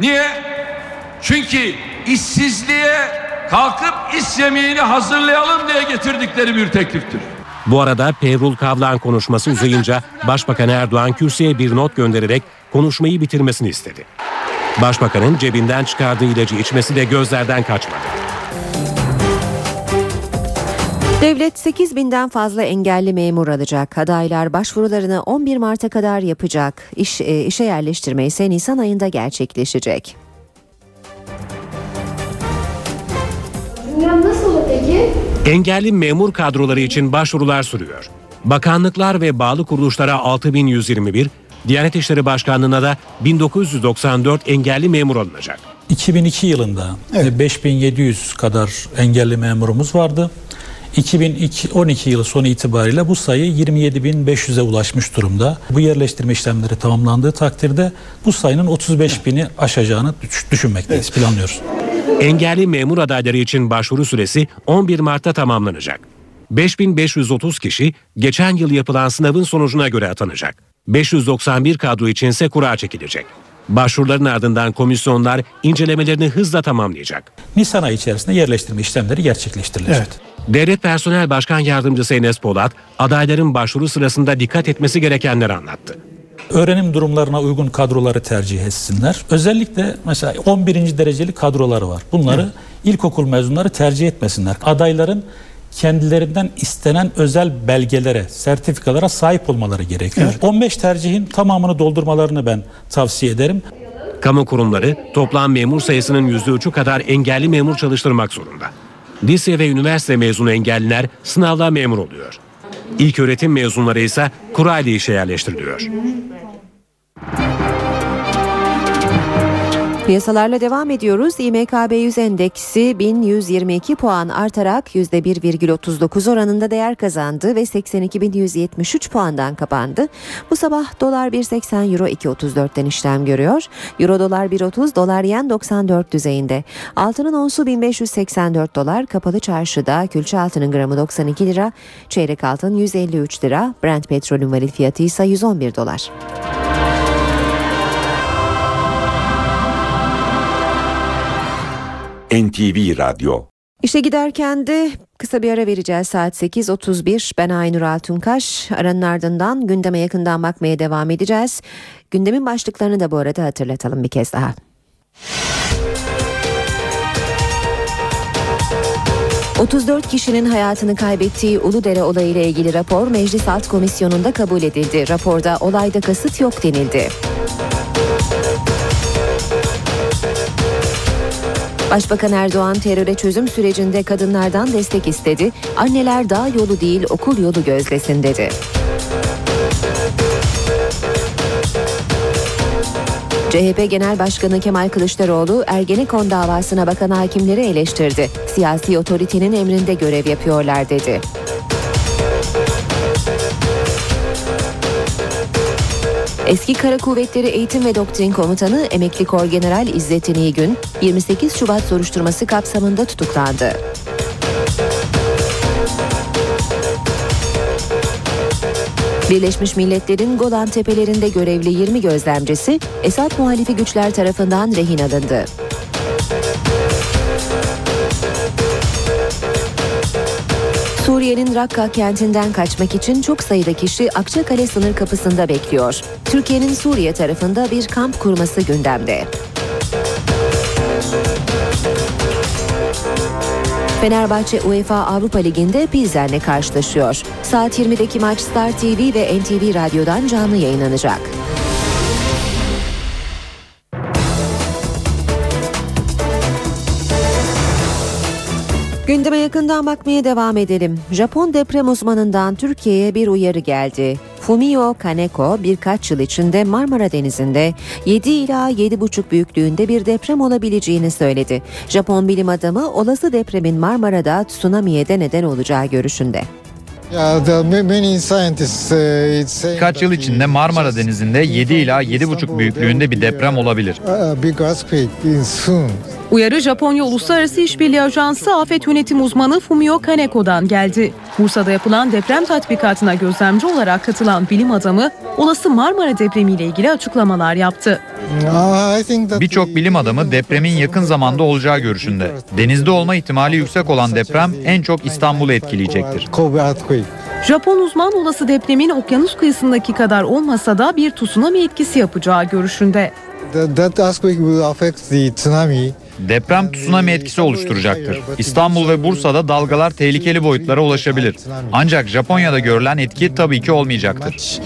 Niye? Çünkü işsizliğe kalkıp iş yemeğini hazırlayalım diye getirdikleri bir tekliftir. Bu arada Pevrul Kavlak'ın konuşması uzayınca Başbakan Erdoğan kürsüye bir not göndererek konuşmayı bitirmesini istedi. Başbakanın cebinden çıkardığı ilacı içmesi de gözlerden kaçmadı. Devlet 8 binden fazla engelli memur alacak. Adaylar başvurularını 11 Mart'a kadar yapacak. İş, e, işe yerleştirme ise Nisan ayında gerçekleşecek. Nasıl olur peki? Engelli memur kadroları için başvurular sürüyor. Bakanlıklar ve bağlı kuruluşlara 6121, Diyanet İşleri Başkanlığı'na da 1994 engelli memur alınacak. 2002 yılında e, 5700 kadar engelli memurumuz vardı. 2012 yılı sonu itibariyle bu sayı 27.500'e ulaşmış durumda. Bu yerleştirme işlemleri tamamlandığı takdirde bu sayının 35 bini aşacağını düş- düşünmekteyiz, planlıyoruz. Engelli memur adayları için başvuru süresi 11 Mart'ta tamamlanacak. 5530 kişi geçen yıl yapılan sınavın sonucuna göre atanacak. 591 kadro içinse kura çekilecek. Başvuruların ardından komisyonlar incelemelerini hızla tamamlayacak. Nisan ayı içerisinde yerleştirme işlemleri gerçekleştirilecek. Devlet Personel Başkan Yardımcısı Enes Polat, adayların başvuru sırasında dikkat etmesi gerekenleri anlattı. Öğrenim durumlarına uygun kadroları tercih etsinler. Özellikle mesela 11. dereceli kadroları var. Bunları ilkokul mezunları tercih etmesinler. Adayların kendilerinden istenen özel belgelere, sertifikalara sahip olmaları gerekiyor. 15 tercihin tamamını doldurmalarını ben tavsiye ederim. Kamu kurumları toplam memur sayısının %3'ü kadar engelli memur çalıştırmak zorunda. Lise ve üniversite mezunu engelliler sınavla memur oluyor. İlk öğretim mezunları ise kurayla işe yerleştiriliyor. Piyasalarla devam ediyoruz. İMKB 100 endeksi 1122 puan artarak %1,39 oranında değer kazandı ve 82.173 puandan kapandı. Bu sabah dolar 1.80 euro 2.34'ten işlem görüyor. Euro dolar 1.30 dolar yen 94 düzeyinde. Altının onsu 1584 dolar kapalı çarşıda külçe altının gramı 92 lira, çeyrek altın 153 lira, Brent petrolün varil fiyatı ise 111 dolar. NTV Radyo İşe giderken de kısa bir ara vereceğiz saat 8.31. Ben Aynur Altunkaş. Aranın ardından gündeme yakından bakmaya devam edeceğiz. Gündemin başlıklarını da bu arada hatırlatalım bir kez daha. ...34 kişinin hayatını kaybettiği Uludere olayı ile ilgili rapor Meclis Alt Komisyonu'nda kabul edildi. Raporda olayda kasıt yok denildi. Başbakan Erdoğan teröre çözüm sürecinde kadınlardan destek istedi. Anneler dağ yolu değil okul yolu gözlesin dedi. CHP Genel Başkanı Kemal Kılıçdaroğlu Ergenekon davasına bakan hakimleri eleştirdi. Siyasi otoritenin emrinde görev yapıyorlar dedi. Eski Kara Kuvvetleri Eğitim ve Doktrin Komutanı Emekli Korgeneral İzzettin İyigün 28 Şubat soruşturması kapsamında tutuklandı. Birleşmiş Milletler'in Golan Tepelerinde görevli 20 gözlemcisi Esad muhalifi güçler tarafından rehin alındı. Suriye'nin Rakka kentinden kaçmak için çok sayıda kişi Akçakale sınır kapısında bekliyor. Türkiye'nin Suriye tarafında bir kamp kurması gündemde. Fenerbahçe UEFA Avrupa Ligi'nde Pilsen'le karşılaşıyor. Saat 20'deki maç Star TV ve NTV Radyo'dan canlı yayınlanacak. Gündeme yakından bakmaya devam edelim. Japon deprem uzmanından Türkiye'ye bir uyarı geldi. Fumio Kaneko birkaç yıl içinde Marmara Denizi'nde 7 ila 7,5 büyüklüğünde bir deprem olabileceğini söyledi. Japon bilim adamı olası depremin Marmara'da tsunami'ye de neden olacağı görüşünde. Kaç yıl içinde Marmara Denizi'nde 7 ila 7,5 büyüklüğünde bir deprem olabilir. Uyarı Japonya Uluslararası İşbirliği Ajansı Afet Yönetim Uzmanı Fumio Kaneko'dan geldi. Bursa'da yapılan deprem tatbikatına gözlemci olarak katılan bilim adamı olası Marmara depremiyle ilgili açıklamalar yaptı. Birçok bilim adamı depremin yakın zamanda olacağı görüşünde. Denizde olma ihtimali yüksek olan deprem en çok İstanbul'u etkileyecektir. Japon uzman olası depremin okyanus kıyısındaki kadar olmasa da bir tsunami etkisi yapacağı görüşünde. Deprem tsunami etkisi oluşturacaktır. İstanbul ve Bursa'da dalgalar tehlikeli boyutlara ulaşabilir. Ancak Japonya'da görülen etki tabii ki olmayacaktır.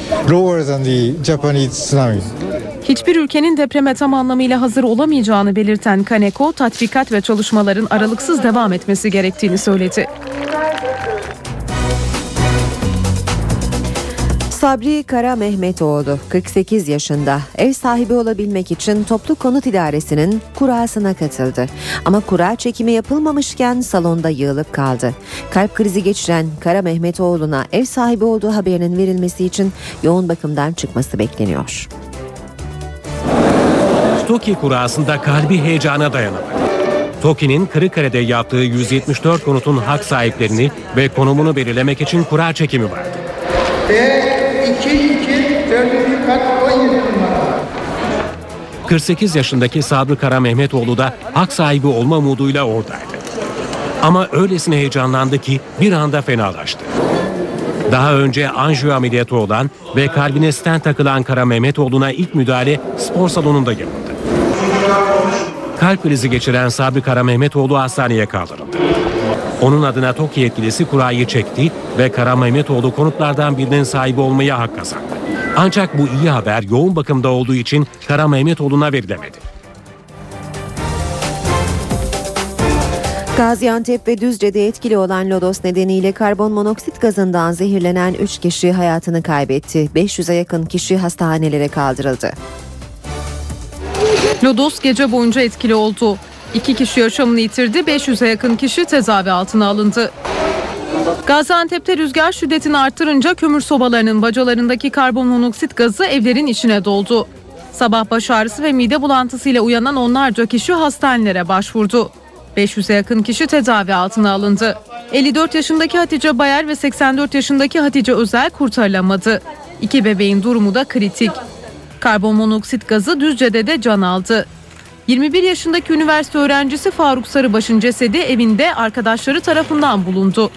Hiçbir ülkenin depreme tam anlamıyla hazır olamayacağını belirten Kaneko, tatbikat ve çalışmaların aralıksız devam etmesi gerektiğini söyledi. Sabri Kara Mehmetoğlu 48 yaşında ev sahibi olabilmek için toplu konut idaresinin kurasına katıldı. Ama kura çekimi yapılmamışken salonda yığılıp kaldı. Kalp krizi geçiren Kara Mehmetoğlu'na ev sahibi olduğu haberinin verilmesi için yoğun bakımdan çıkması bekleniyor. TOKİ kurasında kalbi heyecana dayanamadı. TOKİ'nin Kırıkkale'de yaptığı 174 konutun hak sahiplerini ve konumunu belirlemek için kura çekimi vardı. B22 4. kat 17 numara. 48 yaşındaki Sabri Kara Mehmetoğlu da hak sahibi olma umuduyla oradaydı. Ama öylesine heyecanlandı ki bir anda fenalaştı. Daha önce anjiyo ameliyatı olan ve kalbine stent takılan Kara Mehmetoğlu'na ilk müdahale spor salonunda yapıldı. Kalp krizi geçiren Sabri Kara Mehmetoğlu hastaneye kaldırıldı. Onun adına TOKİ yetkilisi kurayı çekti ve Kara Mehmetoğlu konutlardan birinin sahibi olmaya hak kazandı. Ancak bu iyi haber yoğun bakımda olduğu için Kara Mehmetoğlu'na verilemedi. Gaziantep ve Düzce'de etkili olan lodos nedeniyle karbon monoksit gazından zehirlenen 3 kişi hayatını kaybetti. 500'e yakın kişi hastanelere kaldırıldı. Lodos gece boyunca etkili oldu. İki kişi yaşamını yitirdi, 500'e yakın kişi tedavi altına alındı. Gaziantep'te rüzgar şiddetini arttırınca kömür sobalarının bacalarındaki karbonmonoksit gazı evlerin içine doldu. Sabah baş ağrısı ve mide bulantısıyla uyanan onlarca kişi hastanelere başvurdu. 500'e yakın kişi tedavi altına alındı. 54 yaşındaki Hatice Bayer ve 84 yaşındaki Hatice Özel kurtarılamadı. İki bebeğin durumu da kritik. Karbonmonoksit gazı Düzce'de de can aldı. 21 yaşındaki üniversite öğrencisi Faruk Sarıbaş'ın cesedi evinde arkadaşları tarafından bulundu.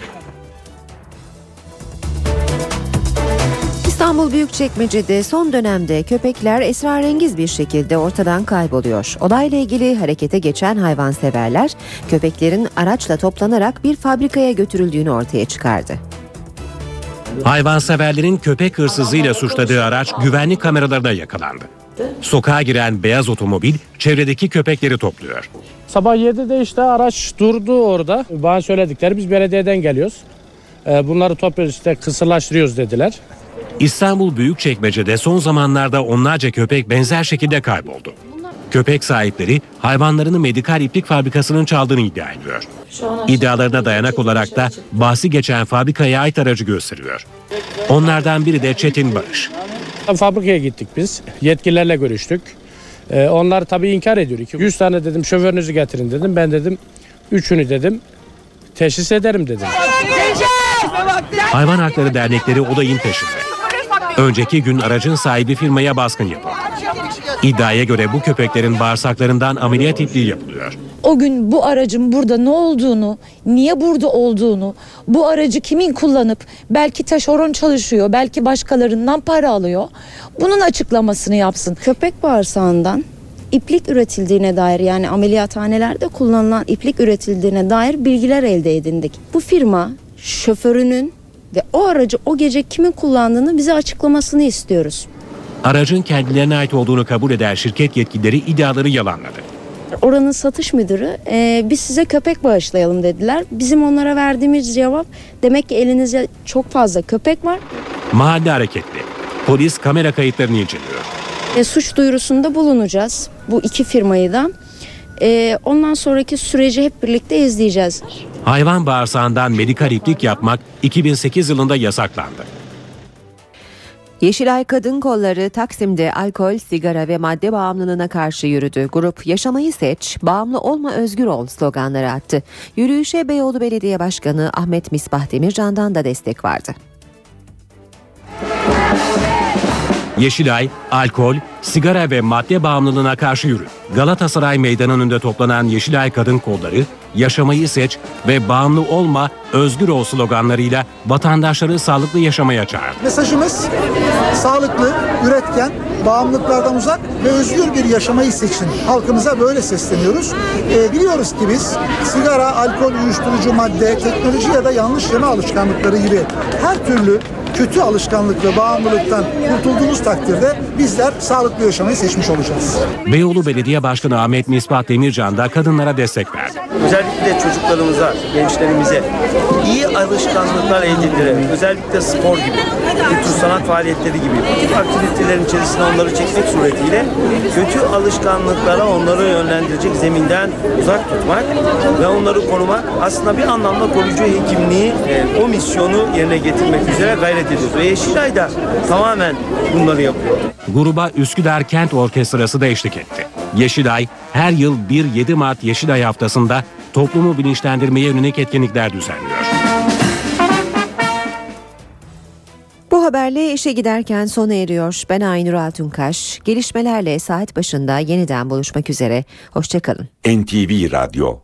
İstanbul Büyükçekmece'de son dönemde köpekler esrarengiz bir şekilde ortadan kayboluyor. Olayla ilgili harekete geçen hayvanseverler köpeklerin araçla toplanarak bir fabrikaya götürüldüğünü ortaya çıkardı. Hayvanseverlerin köpek hırsızlığıyla suçladığı araç güvenlik kameralarına yakalandı. Sokağa giren beyaz otomobil çevredeki köpekleri topluyor. Sabah 7'de işte araç durdu orada. Bana söyledikleri biz belediyeden geliyoruz. Ee, Bunları topluyoruz işte kısırlaştırıyoruz dediler. İstanbul Büyükçekmece'de son zamanlarda onlarca köpek benzer şekilde kayboldu. Köpek sahipleri hayvanlarını medikal iplik fabrikasının çaldığını iddia ediyor. İddialarına dayanak olarak da bahsi geçen fabrikaya ait aracı gösteriyor. Onlardan biri de Çetin Barış. Fabrikaya gittik biz. Yetkililerle görüştük. Ee, onlar tabii inkar ediyor. 100 tane dedim şoförünüzü getirin dedim. Ben dedim üçünü dedim teşhis ederim dedim. Hayvan Hakları Dernekleri olayın peşinde. Önceki gün aracın sahibi firmaya baskın yapıldı. İddiaya göre bu köpeklerin bağırsaklarından ameliyat ipliği yapılıyor. O gün bu aracın burada ne olduğunu, niye burada olduğunu, bu aracı kimin kullanıp belki taşeron çalışıyor, belki başkalarından para alıyor. Bunun açıklamasını yapsın. Köpek bağırsağından iplik üretildiğine dair yani ameliyathanelerde kullanılan iplik üretildiğine dair bilgiler elde edindik. Bu firma şoförünün ve o aracı o gece kimin kullandığını bize açıklamasını istiyoruz. Aracın kendilerine ait olduğunu kabul eden şirket yetkilileri iddiaları yalanladı. Oranın satış müdürü "E, biz size köpek bağışlayalım dediler. Bizim onlara verdiğimiz cevap demek ki elinizde çok fazla köpek var. Mahalle hareketli. Polis kamera kayıtlarını inceliyor. E, suç duyurusunda bulunacağız bu iki firmayı da. E, ondan sonraki süreci hep birlikte izleyeceğiz. Hayvan bağırsağından medikal iplik yapmak 2008 yılında yasaklandı. Yeşilay Kadın Kolları Taksim'de alkol, sigara ve madde bağımlılığına karşı yürüdü. Grup Yaşamayı Seç, Bağımlı Olma Özgür Ol sloganları attı. Yürüyüşe Beyoğlu Belediye Başkanı Ahmet Misbah Demircan'dan da destek vardı. Yeşilay, alkol, sigara ve madde bağımlılığına karşı yürü. Galatasaray Meydanı'nın önünde toplanan Yeşilay Kadın Kolları, yaşamayı seç ve bağımlı olma, özgür ol sloganlarıyla vatandaşları sağlıklı yaşamaya çağırdı. Mesajımız sağlıklı, üretken, bağımlılıklardan uzak ve özgür bir yaşamayı seçin. Halkımıza böyle sesleniyoruz. Ee, biliyoruz ki biz sigara, alkol, uyuşturucu madde, teknoloji ya da yanlış yeme alışkanlıkları gibi her türlü kötü alışkanlık ve bağımlılıktan kurtulduğumuz takdirde bizler sağlıklı yaşamayı seçmiş olacağız. Beyoğlu Belediye Başkanı Ahmet Misbah Demircan da kadınlara destek verdi. Özellikle çocuklarımıza, gençlerimize iyi alışkanlıklar edindirelim. Özellikle spor gibi, kültür sanat faaliyetleri gibi bu tip aktivitelerin içerisine onları çekmek suretiyle kötü alışkanlıklara onları yönlendirecek zeminden uzak tutmak ve onları korumak aslında bir anlamda koruyucu hekimliği e, o misyonu yerine getirmek üzere gayret ediyoruz. Ve Yeşilay da tamamen bunları yapıyor. Gruba Üsküdar Kent Orkestrası da eşlik etti. Yeşilay her yıl 1-7 Mart Yeşilay haftasında toplumu bilinçlendirmeye yönelik etkinlikler düzenliyor. Bu haberle işe giderken sona eriyor. Ben Aynur Altunkaş. Gelişmelerle saat başında yeniden buluşmak üzere. Hoşçakalın. NTV Radyo